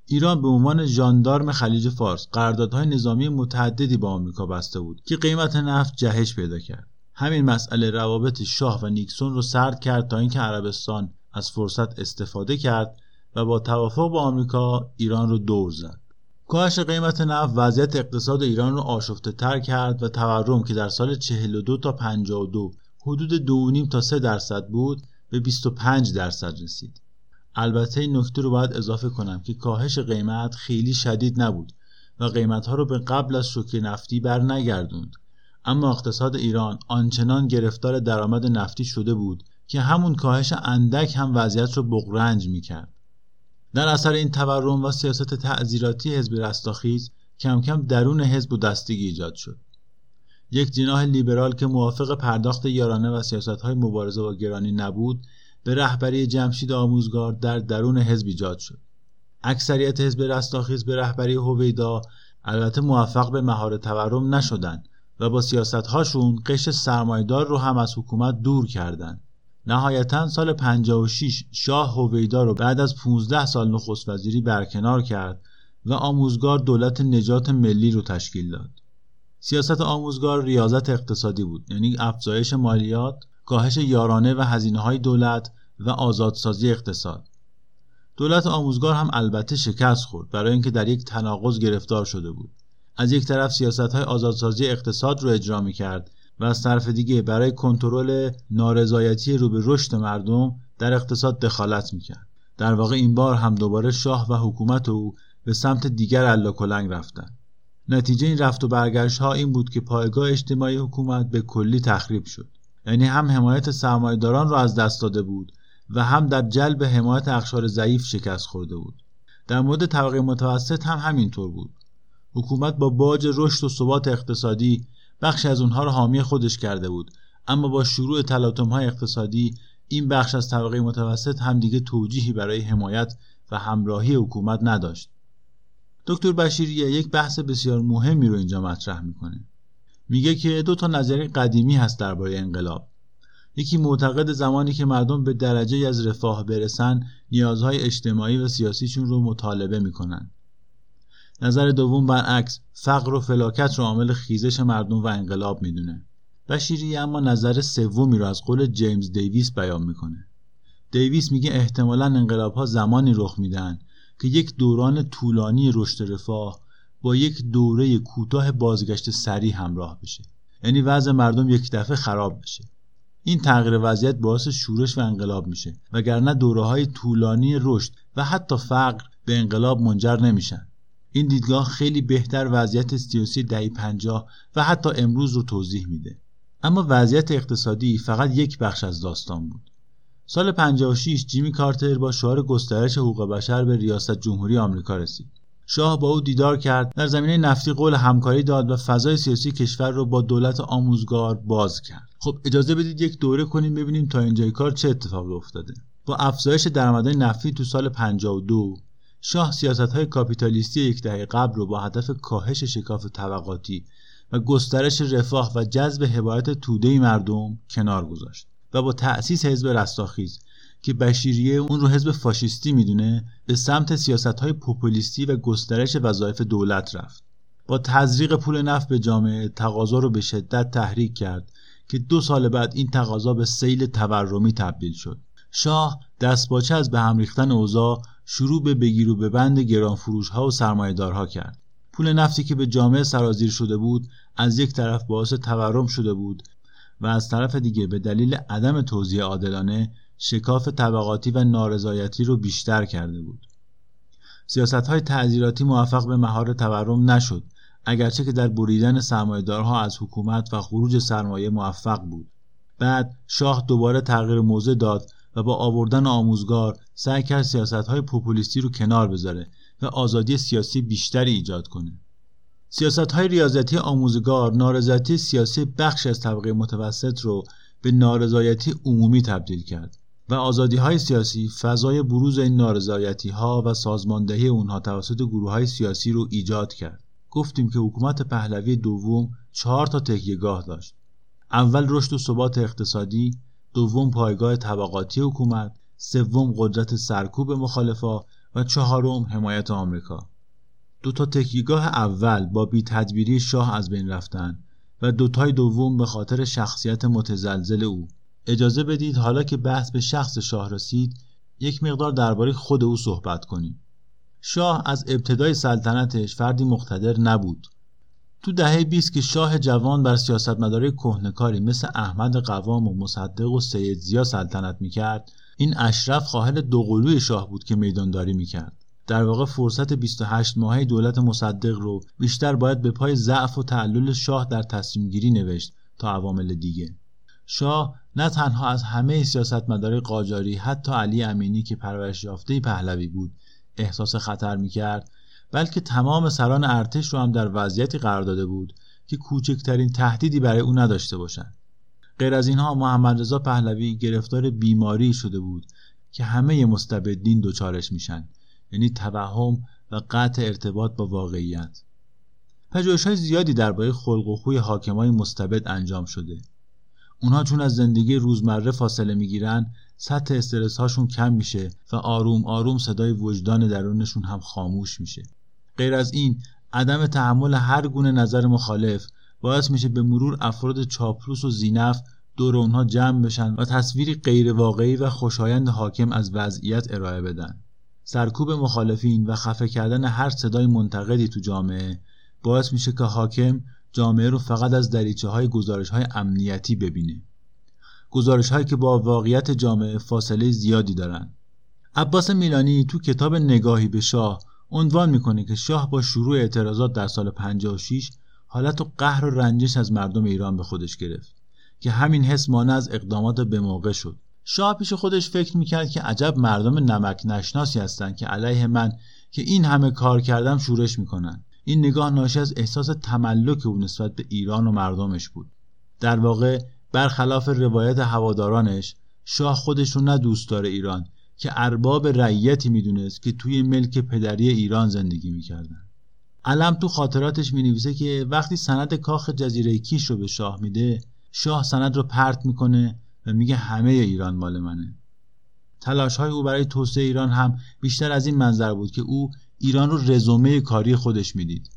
ایران به عنوان ژاندارم خلیج فارس قراردادهای نظامی متعددی با آمریکا بسته بود که قیمت نفت جهش پیدا کرد. همین مسئله روابط شاه و نیکسون رو سرد کرد تا اینکه عربستان از فرصت استفاده کرد و با توافق با آمریکا ایران رو دور زد. کاهش قیمت نفت وضعیت اقتصاد ایران رو آشفته تر کرد و تورم که در سال 42 تا 52 حدود 2.5 تا 3 درصد بود به 25 درصد رسید. البته این نکته رو باید اضافه کنم که کاهش قیمت خیلی شدید نبود و قیمت ها رو به قبل از شوک نفتی بر نگردوند. اما اقتصاد ایران آنچنان گرفتار درآمد نفتی شده بود که همون کاهش اندک هم وضعیت رو بغرنج می‌کرد. در اثر این تورم و سیاست تعذیراتی حزب رستاخیز کم کم درون حزب و دستگی ایجاد شد. یک جناح لیبرال که موافق پرداخت یارانه و سیاست های مبارزه با گرانی نبود به رهبری جمشید آموزگار در درون حزب ایجاد شد. اکثریت حزب رستاخیز به رهبری هویدا البته موفق به مهار تورم نشدند و با سیاست هاشون قش سرمایدار رو هم از حکومت دور کردند. نهایتا سال 56 شاه هویدا رو بعد از 15 سال نخست وزیری برکنار کرد و آموزگار دولت نجات ملی رو تشکیل داد. سیاست آموزگار ریاضت اقتصادی بود یعنی افزایش مالیات، کاهش یارانه و هزینه های دولت و آزادسازی اقتصاد. دولت آموزگار هم البته شکست خورد برای اینکه در یک تناقض گرفتار شده بود. از یک طرف سیاست های آزادسازی اقتصاد رو اجرا می کرد و از طرف دیگه برای کنترل نارضایتی رو به رشد مردم در اقتصاد دخالت می‌کرد در واقع این بار هم دوباره شاه و حکومت او به سمت دیگر الا کلنگ رفتن نتیجه این رفت و برگشت ها این بود که پایگاه اجتماعی حکومت به کلی تخریب شد یعنی هم حمایت سرمایهداران را از دست داده بود و هم در جلب حمایت اخشار ضعیف شکست خورده بود. در مورد طبقه متوسط هم همینطور بود. حکومت با باج رشد و ثبات اقتصادی بخشی از اونها رو حامی خودش کرده بود اما با شروع تلاطم های اقتصادی این بخش از طبقه متوسط هم دیگه توجیهی برای حمایت و همراهی حکومت نداشت. دکتر بشیریه یک بحث بسیار مهمی رو اینجا مطرح می‌کنه. میگه که دو تا نظریه قدیمی هست درباره انقلاب. یکی معتقد زمانی که مردم به درجه از رفاه برسن نیازهای اجتماعی و سیاسیشون رو مطالبه می‌کنن. نظر دوم برعکس فقر و فلاکت رو عامل خیزش مردم و انقلاب می‌دونه. بشیری اما نظر سومی رو از قول جیمز دیویس بیان می‌کنه. دیویس میگه احتمالا انقلاب ها زمانی رخ میدن که یک دوران طولانی رشد رفاه با یک دوره کوتاه بازگشت سریع همراه بشه. یعنی وضع مردم یک دفعه خراب بشه. این تغییر وضعیت باعث شورش و انقلاب میشه وگرنه دوره های طولانی رشد و حتی فقر به انقلاب منجر نمیشن. این دیدگاه خیلی بهتر وضعیت سیاسی دهی پنجاه و حتی امروز رو توضیح میده. اما وضعیت اقتصادی فقط یک بخش از داستان بود. سال 56 جیمی کارتر با شعار گسترش حقوق بشر به ریاست جمهوری آمریکا رسید. شاه با او دیدار کرد در زمینه نفتی قول همکاری داد و فضای سیاسی کشور رو با دولت آموزگار باز کرد. خب اجازه بدید یک دوره کنیم ببینیم تا اینجای کار چه اتفاقی افتاده. با افزایش درآمدهای نفتی تو سال 52 شاه سیاست های کاپیتالیستی یک دهه قبل رو با هدف کاهش شکاف طبقاتی و گسترش رفاه و جذب حمایت توده مردم کنار گذاشت و با تأسیس حزب رستاخیز که بشیریه اون رو حزب فاشیستی می‌دونه به سمت سیاست های پوپولیستی و گسترش وظایف دولت رفت. با تزریق پول نفت به جامعه تقاضا رو به شدت تحریک کرد که دو سال بعد این تقاضا به سیل تورمی تبدیل شد. شاه دستباچه از به هم ریختن اوضاع شروع به بگیر و به بند گران فروش ها و سرمایه‌دارها کرد. پول نفتی که به جامعه سرازیر شده بود از یک طرف باعث تورم شده بود و از طرف دیگه به دلیل عدم توزیع عادلانه شکاف طبقاتی و نارضایتی رو بیشتر کرده بود. سیاست های تعذیراتی موفق به مهار تورم نشد اگرچه که در بریدن سرمایهدارها از حکومت و خروج سرمایه موفق بود. بعد شاه دوباره تغییر موضع داد و با آوردن آموزگار سعی کرد سیاست های پوپولیستی رو کنار بذاره و آزادی سیاسی بیشتری ایجاد کنه. سیاست های ریاضتی آموزگار نارضایتی سیاسی بخش از طبقه متوسط رو به نارضایتی عمومی تبدیل کرد و آزادی های سیاسی فضای بروز این نارضایتی ها و سازماندهی اونها توسط گروه های سیاسی رو ایجاد کرد. گفتیم که حکومت پهلوی دوم چهار تا تکیهگاه داشت. اول رشد و ثبات اقتصادی، دوم پایگاه طبقاتی حکومت، سوم قدرت سرکوب مخالفا و چهارم حمایت آمریکا. دو تا تکیگاه اول با بی تدبیری شاه از بین رفتن و دوتای دوم به خاطر شخصیت متزلزل او اجازه بدید حالا که بحث به شخص شاه رسید یک مقدار درباره خود او صحبت کنیم. شاه از ابتدای سلطنتش فردی مقتدر نبود. تو دهه 20 که شاه جوان بر سیاستمدارای کهنکاری مثل احمد قوام و مصدق و سید زیا سلطنت می‌کرد این اشرف خواهر دوقلوی شاه بود که میدانداری می‌کرد. در واقع فرصت 28 ماهه دولت مصدق رو بیشتر باید به پای ضعف و تعلل شاه در تصمیم گیری نوشت تا عوامل دیگه. شاه نه تنها از همه سیاستمدارای قاجاری حتی علی امینی که پرورش یافته پهلوی بود احساس خطر می‌کرد بلکه تمام سران ارتش رو هم در وضعیتی قرار داده بود که کوچکترین تهدیدی برای او نداشته باشند. غیر از اینها محمد رضا پهلوی گرفتار بیماری شده بود که همه مستبدین دچارش میشن یعنی توهم و قطع ارتباط با واقعیت. پژوهش های زیادی درباره خلق و خوی حاکمای مستبد انجام شده. اونها چون از زندگی روزمره فاصله می‌گیرن سطح استرس هاشون کم میشه و آروم آروم صدای وجدان درونشون هم خاموش میشه. غیر از این عدم تحمل هر گونه نظر مخالف باعث میشه به مرور افراد چاپلوس و زینف دور اونها جمع بشن و تصویری غیر واقعی و خوشایند حاکم از وضعیت ارائه بدن. سرکوب مخالفین و خفه کردن هر صدای منتقدی تو جامعه باعث میشه که حاکم جامعه رو فقط از دریچه های گزارش های امنیتی ببینه. گزارش هایی که با واقعیت جامعه فاصله زیادی دارن. عباس میلانی تو کتاب نگاهی به شاه عنوان می‌کنه که شاه با شروع اعتراضات در سال 56 حالت و قهر و رنجش از مردم ایران به خودش گرفت که همین حس مانع از اقدامات به موقع شد. شاه پیش خودش فکر می‌کرد که عجب مردم نمک نشناسی هستند که علیه من که این همه کار کردم شورش می‌کنن. این نگاه ناشی از احساس تملک او نسبت به ایران و مردمش بود. در واقع برخلاف روایت هوادارانش شاه خودش رو نه دوست داره ایران که ارباب رعیتی می‌دونست که توی ملک پدری ایران زندگی می‌کردن. علم تو خاطراتش می‌نویسه که وقتی سند کاخ جزیره کیش رو به شاه میده شاه سند رو پرت می‌کنه و میگه همه ایران مال منه. تلاش های او برای توسعه ایران هم بیشتر از این منظر بود که او ایران رو رزومه کاری خودش می‌دید.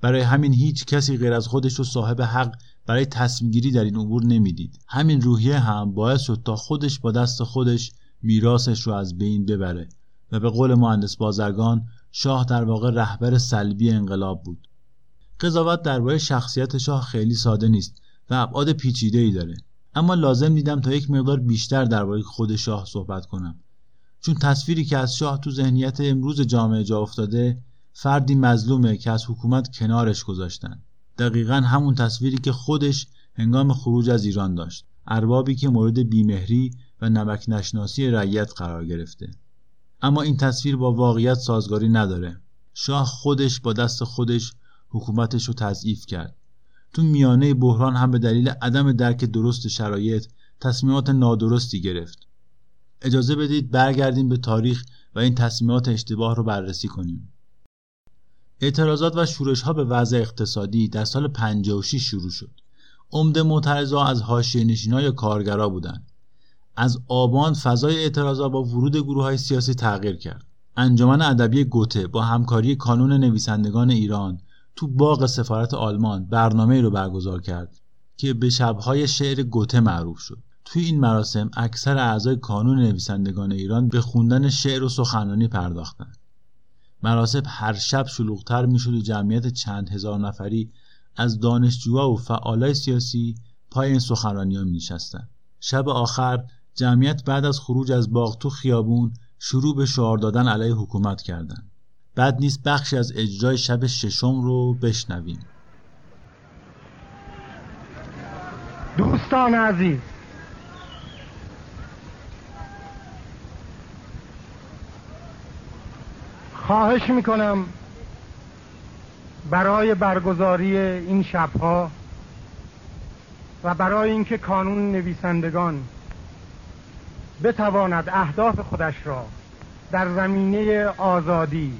برای همین هیچ کسی غیر از خودش رو صاحب حق برای تصمیم گیری در این امور نمی‌دید. همین روحیه هم باعث شد تا خودش با دست خودش میراثش رو از بین ببره و به قول مهندس بازرگان شاه در واقع رهبر سلبی انقلاب بود. قضاوت درباره شخصیت شاه خیلی ساده نیست و ابعاد پیچیده ای داره. اما لازم دیدم تا یک مقدار بیشتر درباره خود شاه صحبت کنم. چون تصویری که از شاه تو ذهنیت امروز جامعه جا افتاده فردی مظلومه که از حکومت کنارش گذاشتن. دقیقا همون تصویری که خودش هنگام خروج از ایران داشت. اربابی که مورد بیمهری و نمک نشناسی رعیت قرار گرفته. اما این تصویر با واقعیت سازگاری نداره. شاه خودش با دست خودش حکومتش رو تضعیف کرد. تو میانه بحران هم به دلیل عدم درک درست شرایط تصمیمات نادرستی گرفت. اجازه بدید برگردیم به تاریخ و این تصمیمات اشتباه رو بررسی کنیم. اعتراضات و شورش ها به وضع اقتصادی در سال 56 شروع شد. عمده معترضا از حاشیه نشینا یا کارگرا بودند. از آبان فضای اعتراضا با ورود گروه های سیاسی تغییر کرد. انجمن ادبی گوته با همکاری کانون نویسندگان ایران تو باغ سفارت آلمان برنامه رو برگزار کرد که به شبهای شعر گوته معروف شد. توی این مراسم اکثر اعضای کانون نویسندگان ایران به خوندن شعر و سخنرانی پرداختند مراسم هر شب شلوغتر می‌شد و جمعیت چند هزار نفری از دانشجوها و فعالای سیاسی پای این سخنرانی می نشستن. شب آخر جمعیت بعد از خروج از باغ تو خیابون شروع به شعار دادن علیه حکومت کردند. بعد نیست بخشی از اجرای شب ششم رو بشنویم دوستان عزیز خواهش می‌کنم برای برگزاری این شبها و برای اینکه کانون نویسندگان بتواند اهداف خودش را در زمینه آزادی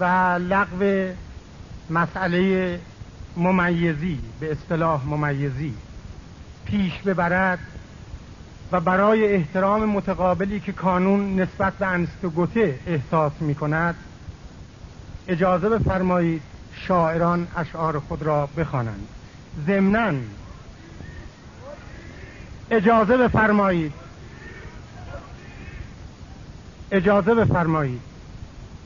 و لغو مسئله ممیزی به اصطلاح ممیزی پیش ببرد. برای احترام متقابلی که کانون نسبت به انستگوته احساس می کند اجازه بفرمایید شاعران اشعار خود را بخوانند. ضمنا اجازه بفرمایید اجازه بفرمایید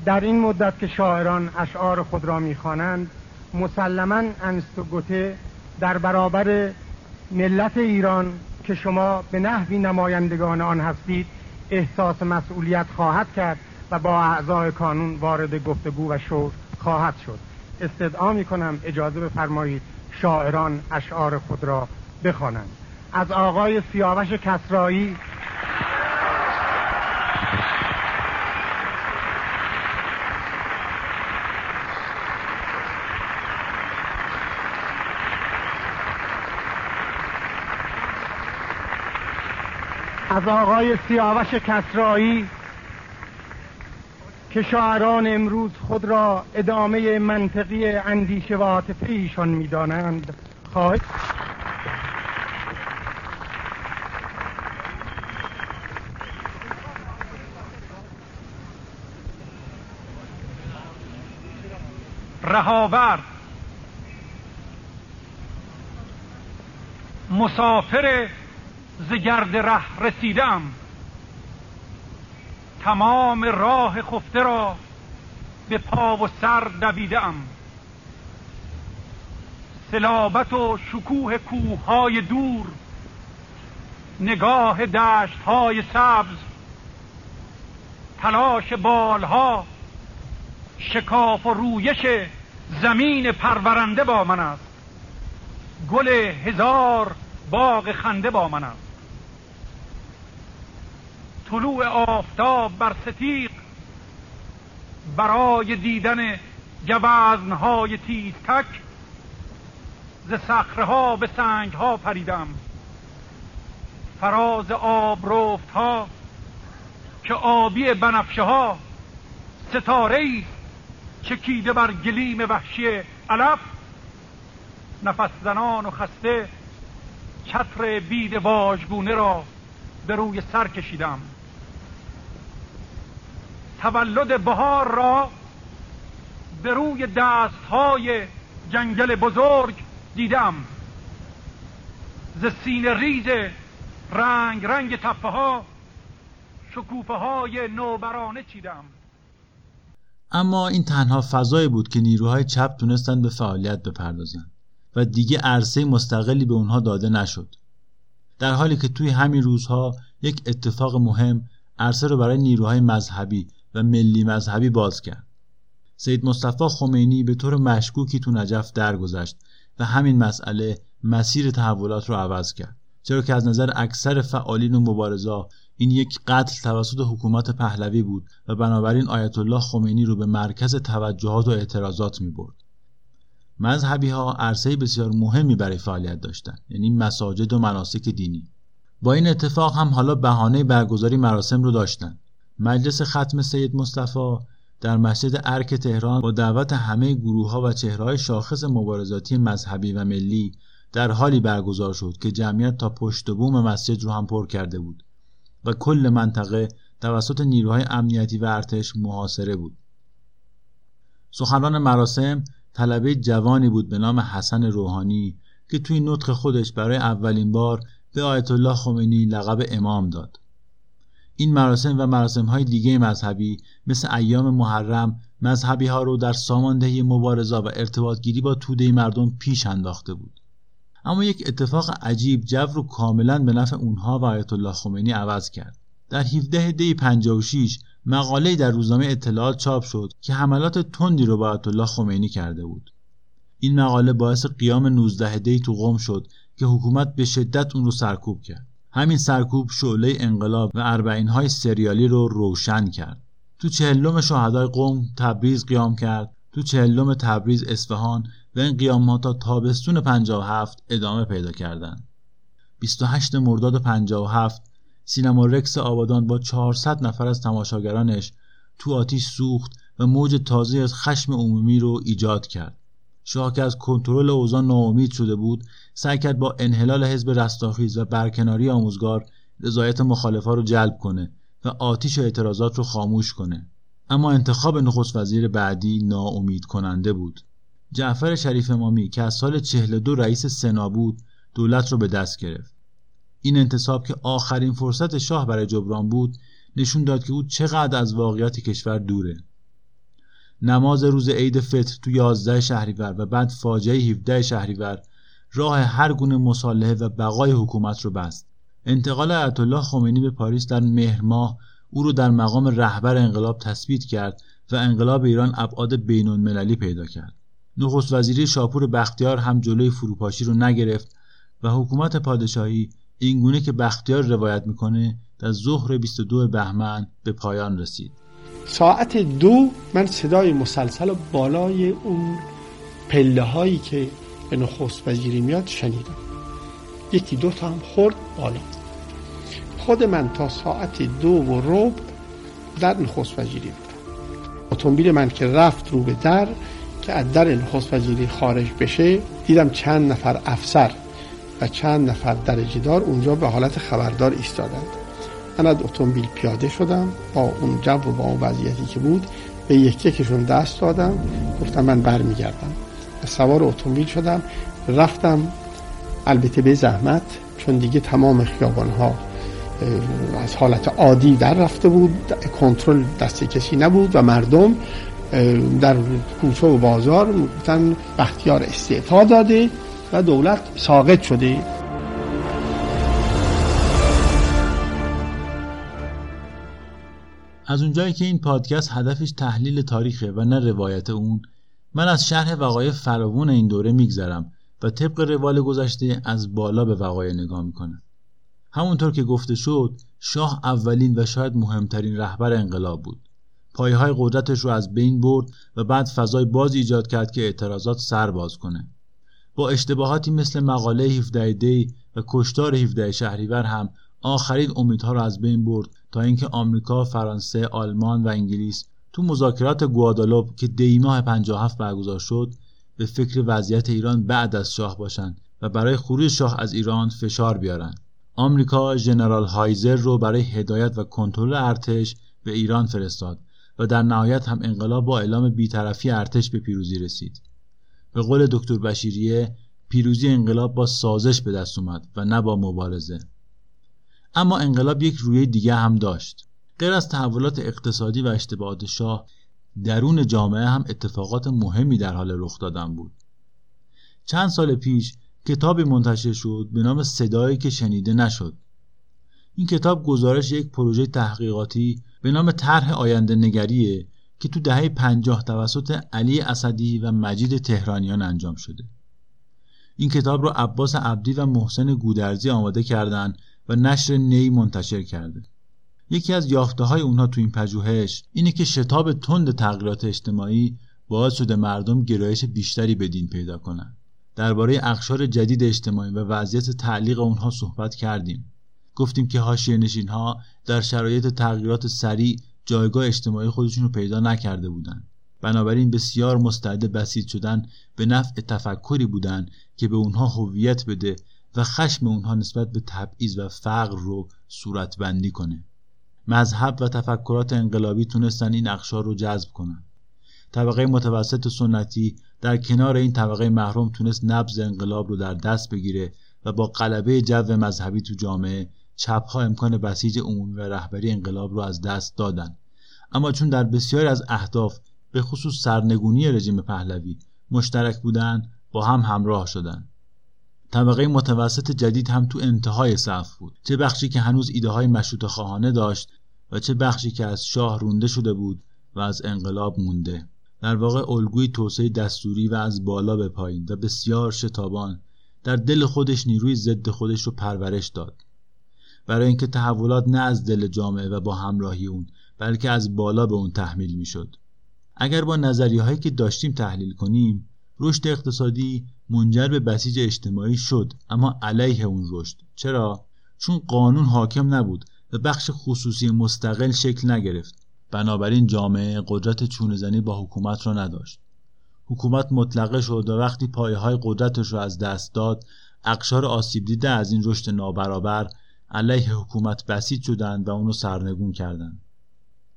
در این مدت که شاعران اشعار خود را می‌خوانند مسلما انستوگوته در برابر ملت ایران که شما به نحوی نمایندگان آن هستید احساس مسئولیت خواهد کرد و با اعضای کانون وارد گفتگو و شور خواهد شد. استدعا می کنم اجازه بفرمایید شاعران اشعار خود را بخوانند. از آقای سیاوش کسرایی از آقای سیاوش کسرایی که شاعران امروز خود را ادامه منطقی اندیشه و عاطفه ایشان می‌دانند خواهد رهاور مسافر زگرد ره رسیدم. تمام راه خفته را به پا و سر دویدم. سلابت و شکوه کوههای دور نگاه دشتهای سبز تلاش بالها شکاف و رویش زمین پرورنده با من است. گل هزار باغ خنده با من است. طلوع آفتاب بر ستیق برای دیدن گوزنهای تک ز صخرهها به سنگها پریدم. فراز آب ها که آبی بنفشه ها ستاره چکیده بر گلیم وحشی علف. نفس زنان و خسته چتر بید واژگونه را به روی سر کشیدم. تولد بهار را به روی دستهای جنگل بزرگ دیدم. ز سینه ریز رنگ رنگ تپه ها شکوفه های نوبرانه چیدم. اما این تنها فضایی بود که نیروهای چپ تونستند به فعالیت بپردازند و دیگه عرصه مستقلی به اونها داده نشد. در حالی که توی همین روزها یک اتفاق مهم عرصه رو برای نیروهای مذهبی و ملی مذهبی باز کرد. سید مصطفی خمینی به طور مشکوکی تو نجف درگذشت و همین مسئله مسیر تحولات رو عوض کرد چرا که از نظر اکثر فعالین و مبارزا این یک قتل توسط حکومت پهلوی بود و بنابراین آیت الله خمینی رو به مرکز توجهات و اعتراضات می برد. مذهبی ها عرصه بسیار مهمی برای فعالیت داشتند یعنی مساجد و مناسک دینی. با این اتفاق هم حالا بهانه برگزاری مراسم رو داشتند مجلس ختم سید مصطفی در مسجد ارک تهران با دعوت همه گروه ها و چهرهای شاخص مبارزاتی مذهبی و ملی در حالی برگزار شد که جمعیت تا پشت بوم مسجد رو هم پر کرده بود و کل منطقه توسط نیروهای امنیتی و ارتش محاصره بود. سخنران مراسم طلبه جوانی بود به نام حسن روحانی که توی نطق خودش برای اولین بار به آیت الله خمینی لقب امام داد. این مراسم و مراسم های دیگه مذهبی مثل ایام محرم مذهبی ها رو در ساماندهی مبارزا و ارتباط گیری با توده مردم پیش انداخته بود. اما یک اتفاق عجیب جو رو کاملا به نفع اونها و آیت الله خمینی عوض کرد. در 17 دی 56 مقاله در روزنامه اطلاعات چاپ شد که حملات تندی رو با آیت الله خمینی کرده بود. این مقاله باعث قیام 19 دی تو قم شد که حکومت به شدت اون رو سرکوب کرد. همین سرکوب شعله انقلاب و اربعین های سریالی رو روشن کرد. تو چهلم شهدای قوم تبریز قیام کرد. تو چهلم تبریز اصفهان و این قیامات تا تابستون 57 ادامه پیدا کردند 28 مرداد 57 سینما رکس آبادان با 400 نفر از تماشاگرانش تو آتیش سوخت و موج تازه از خشم عمومی رو ایجاد کرد. شاه که از کنترل اوضاع ناامید شده بود سعی کرد با انحلال حزب رستاخیز و برکناری آموزگار رضایت مخالفا رو جلب کنه و آتیش و اعتراضات رو خاموش کنه. اما انتخاب نخست وزیر بعدی ناامید کننده بود. جعفر شریف امامی که از سال 42 رئیس سنا بود دولت رو به دست گرفت. این انتصاب که آخرین فرصت شاه برای جبران بود نشون داد که او چقدر از واقعیت کشور دوره. نماز روز عید فطر تو 11 شهریور و بعد فاجعه 17 شهریور راه هر گونه مصالحه و بقای حکومت رو بست. انتقال آیت الله خمینی به پاریس در مهر ماه او رو در مقام رهبر انقلاب تثبیت کرد و انقلاب ایران ابعاد بین‌المللی پیدا کرد. نخست وزیری شاپور بختیار هم جلوی فروپاشی رو نگرفت و حکومت پادشاهی اینگونه که بختیار روایت می‌کنه در ظهر 22 بهمن به پایان رسید. ساعت دو من صدای مسلسل بالای اون پله هایی که به نخست وزیری میاد شنیدم. یکی دو تا هم خورد بالا. خود من تا ساعت دو و رب در نخست وزیری بودم. اتومبیل من که رفت رو به در که از در نخست وزیری خارج بشه دیدم چند نفر افسر و چند نفر درجه دار اونجا به حالت خبردار ایستادند. من از اتومبیل پیاده شدم با اون جو و با اون وضعیتی که بود به یک یکشون دست دادم گفتم من برمیگردم. سوار اتومبیل شدم رفتم. البته به زحمت چون دیگه تمام خیابان ها از حالت عادی در رفته بود کنترل دست کسی نبود و مردم در کوچه و بازار بختیار استعفا داده و دولت ساقط شده. از اونجایی که این پادکست هدفش تحلیل تاریخه و نه روایت اون من از شرح وقایع فراوون این دوره میگذرم و طبق روال گذشته از بالا به وقایع نگاه می‌کنم. همونطور که گفته شد شاه اولین و شاید مهمترین رهبر انقلاب بود. پایه های قدرتش رو از بین برد و بعد فضای باز ایجاد کرد که اعتراضات سر باز کنه. با اشتباهاتی مثل مقاله 17 دی و کشتار 17 شهریور هم آخرین امیدها را از بین برد تا اینکه آمریکا، فرانسه، آلمان و انگلیس تو مذاکرات گوادالوپ که دی ماه 57 برگزار شد به فکر وضعیت ایران بعد از شاه باشند و برای خروج شاه از ایران فشار بیارند. آمریکا ژنرال هایزر رو برای هدایت و کنترل ارتش به ایران فرستاد و در نهایت هم انقلاب با اعلام بیطرفی ارتش به پیروزی رسید. به قول دکتر بشیریه پیروزی انقلاب با سازش به دست اومد و نه با مبارزه. اما انقلاب یک رویه دیگه هم داشت. غیر از تحولات اقتصادی و اشتباهات شاه درون جامعه هم اتفاقات مهمی در حال رخ دادن بود. چند سال پیش کتابی منتشر شد به نام صدایی که شنیده نشد. این کتاب گزارش یک پروژه تحقیقاتی به نام طرح آینده نگریه که تو دهه پنجاه توسط علی اسدی و مجید تهرانیان انجام شده. این کتاب رو عباس عبدی و محسن گودرزی آماده کردند و نشر نی منتشر کرده. یکی از یافته های اونها تو این پژوهش اینه که شتاب تند تغییرات اجتماعی باعث شده مردم گرایش بیشتری به دین پیدا کنند. درباره اقشار جدید اجتماعی و وضعیت تعلیق اونها صحبت کردیم. گفتیم که حاشیه نشین ها در شرایط تغییرات سریع جایگاه اجتماعی خودشون رو پیدا نکرده بودند. بنابراین بسیار مستعد بسیج شدن به نفع تفکری بودند که به اونها هویت بده و خشم اونها نسبت به تبعیض و فقر رو صورتبندی کنه. مذهب و تفکرات انقلابی تونستن این اقشار رو جذب کنن. طبقه متوسط سنتی در کنار این طبقه محروم تونست نبز انقلاب رو در دست بگیره و با قلبه جو مذهبی تو جامعه چپها امکان بسیج عمومی و رهبری انقلاب رو از دست دادن اما چون در بسیاری از اهداف به خصوص سرنگونی رژیم پهلوی مشترک بودن با هم همراه شدند طبقه متوسط جدید هم تو انتهای صف بود. چه بخشی که هنوز ایده های مشروط خواهانه داشت و چه بخشی که از شاه رونده شده بود و از انقلاب مونده. در واقع الگوی توسعه دستوری و از بالا به پایین و بسیار شتابان در دل خودش نیروی ضد خودش رو پرورش داد. برای اینکه تحولات نه از دل جامعه و با همراهی اون بلکه از بالا به اون تحمیل می‌شد. اگر با نظریه هایی که داشتیم تحلیل کنیم رشد اقتصادی منجر به بسیج اجتماعی شد اما علیه اون رشد. چرا؟ چون قانون حاکم نبود و بخش خصوصی مستقل شکل نگرفت. بنابراین جامعه قدرت چونهزنی با حکومت را نداشت. حکومت مطلقه شد و وقتی پایه های قدرتش را از دست داد اقشار آسیب دیده از این رشد نابرابر علیه حکومت بسیج شدند و اونو سرنگون کردند.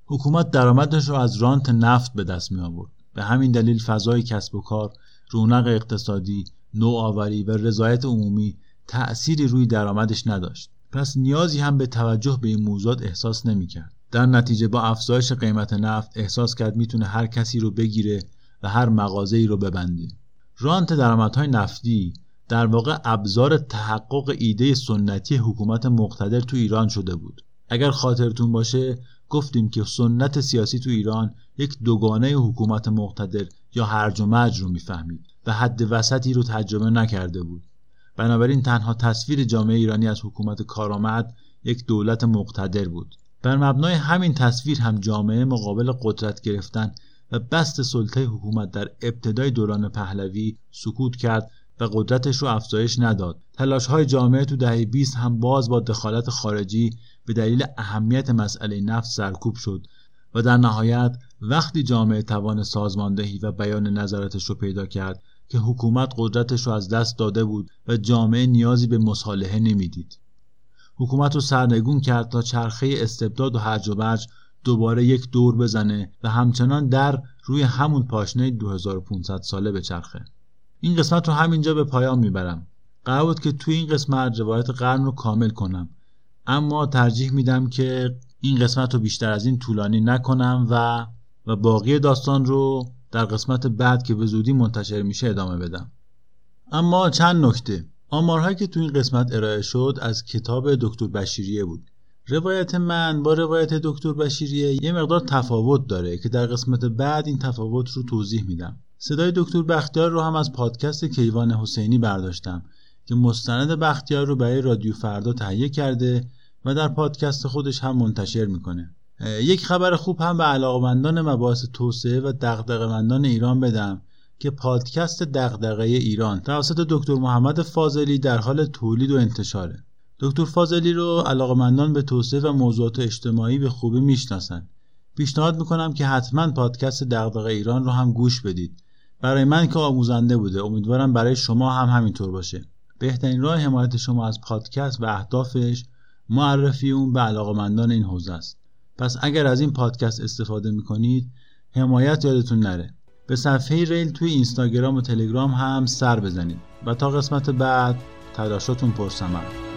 حکومت درآمدش را از رانت نفت به دست می آورد به همین دلیل فضای کسب و کار رونق اقتصادی نوآوری و رضایت عمومی تأثیری روی درآمدش نداشت. پس نیازی هم به توجه به این موضوعات احساس نمی‌کرد. در نتیجه با افزایش قیمت نفت احساس کرد می‌تونه هر کسی رو بگیره و هر مغازه ای رو ببنده. رانت درآمدهای نفتی در واقع ابزار تحقق ایده سنتی حکومت مقتدر تو ایران شده بود. اگر خاطرتون باشه گفتیم که سنت سیاسی تو ایران یک دوگانه حکومت مقتدر یا هرج و مرج رو می‌فهمید و حد وسطی رو تجربه نکرده بود. بنابراین تنها تصویر جامعه ایرانی از حکومت کارآمد یک دولت مقتدر بود. بر مبنای همین تصویر هم جامعه مقابل قدرت گرفتن و بست سلطه حکومت در ابتدای دوران پهلوی سکوت کرد و قدرتش رو افزایش نداد. تلاش های جامعه تو دهه 20 هم باز با دخالت خارجی به دلیل اهمیت مسئله نفت سرکوب شد و در نهایت وقتی جامعه توان سازماندهی و بیان نظراتش رو پیدا کرد که حکومت قدرتش رو از دست داده بود و جامعه نیازی به مصالحه نمی‌دید. حکومت رو سرنگون کرد تا چرخه استبداد و هرج و برج دوباره یک دور بزنه و همچنان در روی همون پاشنه 2500 ساله به چرخه این قسمت رو همینجا به پایان می‌برم. قرار بود که توی این قسمت روایت قرن رو کامل کنم. اما ترجیح میدم که این قسمت رو بیشتر از این طولانی نکنم و و باقی داستان رو در قسمت بعد که به زودی منتشر میشه ادامه بدم. اما چند نکته. آمارهایی که تو این قسمت ارائه شد از کتاب دکتر بشیریه بود. روایت من با روایت دکتر بشیریه یه مقدار تفاوت داره که در قسمت بعد این تفاوت رو توضیح میدم. صدای دکتر بختیار رو هم از پادکست کیوان حسینی برداشتم که مستند بختیار رو برای رادیو فردا تهیه کرده و در پادکست خودش هم منتشر می‌کنه. یک خبر خوب هم به علاقمندان مباحث توسعه و دغدغه‌مندان ایران بدم که پادکست دغدغه ایران توسط دکتر محمد فاضلی در حال تولید و انتشاره. دکتر فاضلی رو علاقمندان به توسعه و موضوعات اجتماعی به خوبی می‌شناسن. پیشنهاد می‌کنم که حتما پادکست دغدغه ایران رو هم گوش بدید. برای من که آموزنده بوده امیدوارم برای شما هم همینطور باشه. بهترین راه حمایت شما از پادکست و اهدافش معرفی اون به علاقمندان این حوزه است. پس اگر از این پادکست استفاده می‌کنید حمایت یادتون نره. به صفحه ریل توی اینستاگرام و تلگرام هم سر بزنید. و تا قسمت بعد تلاشاتون پرسمم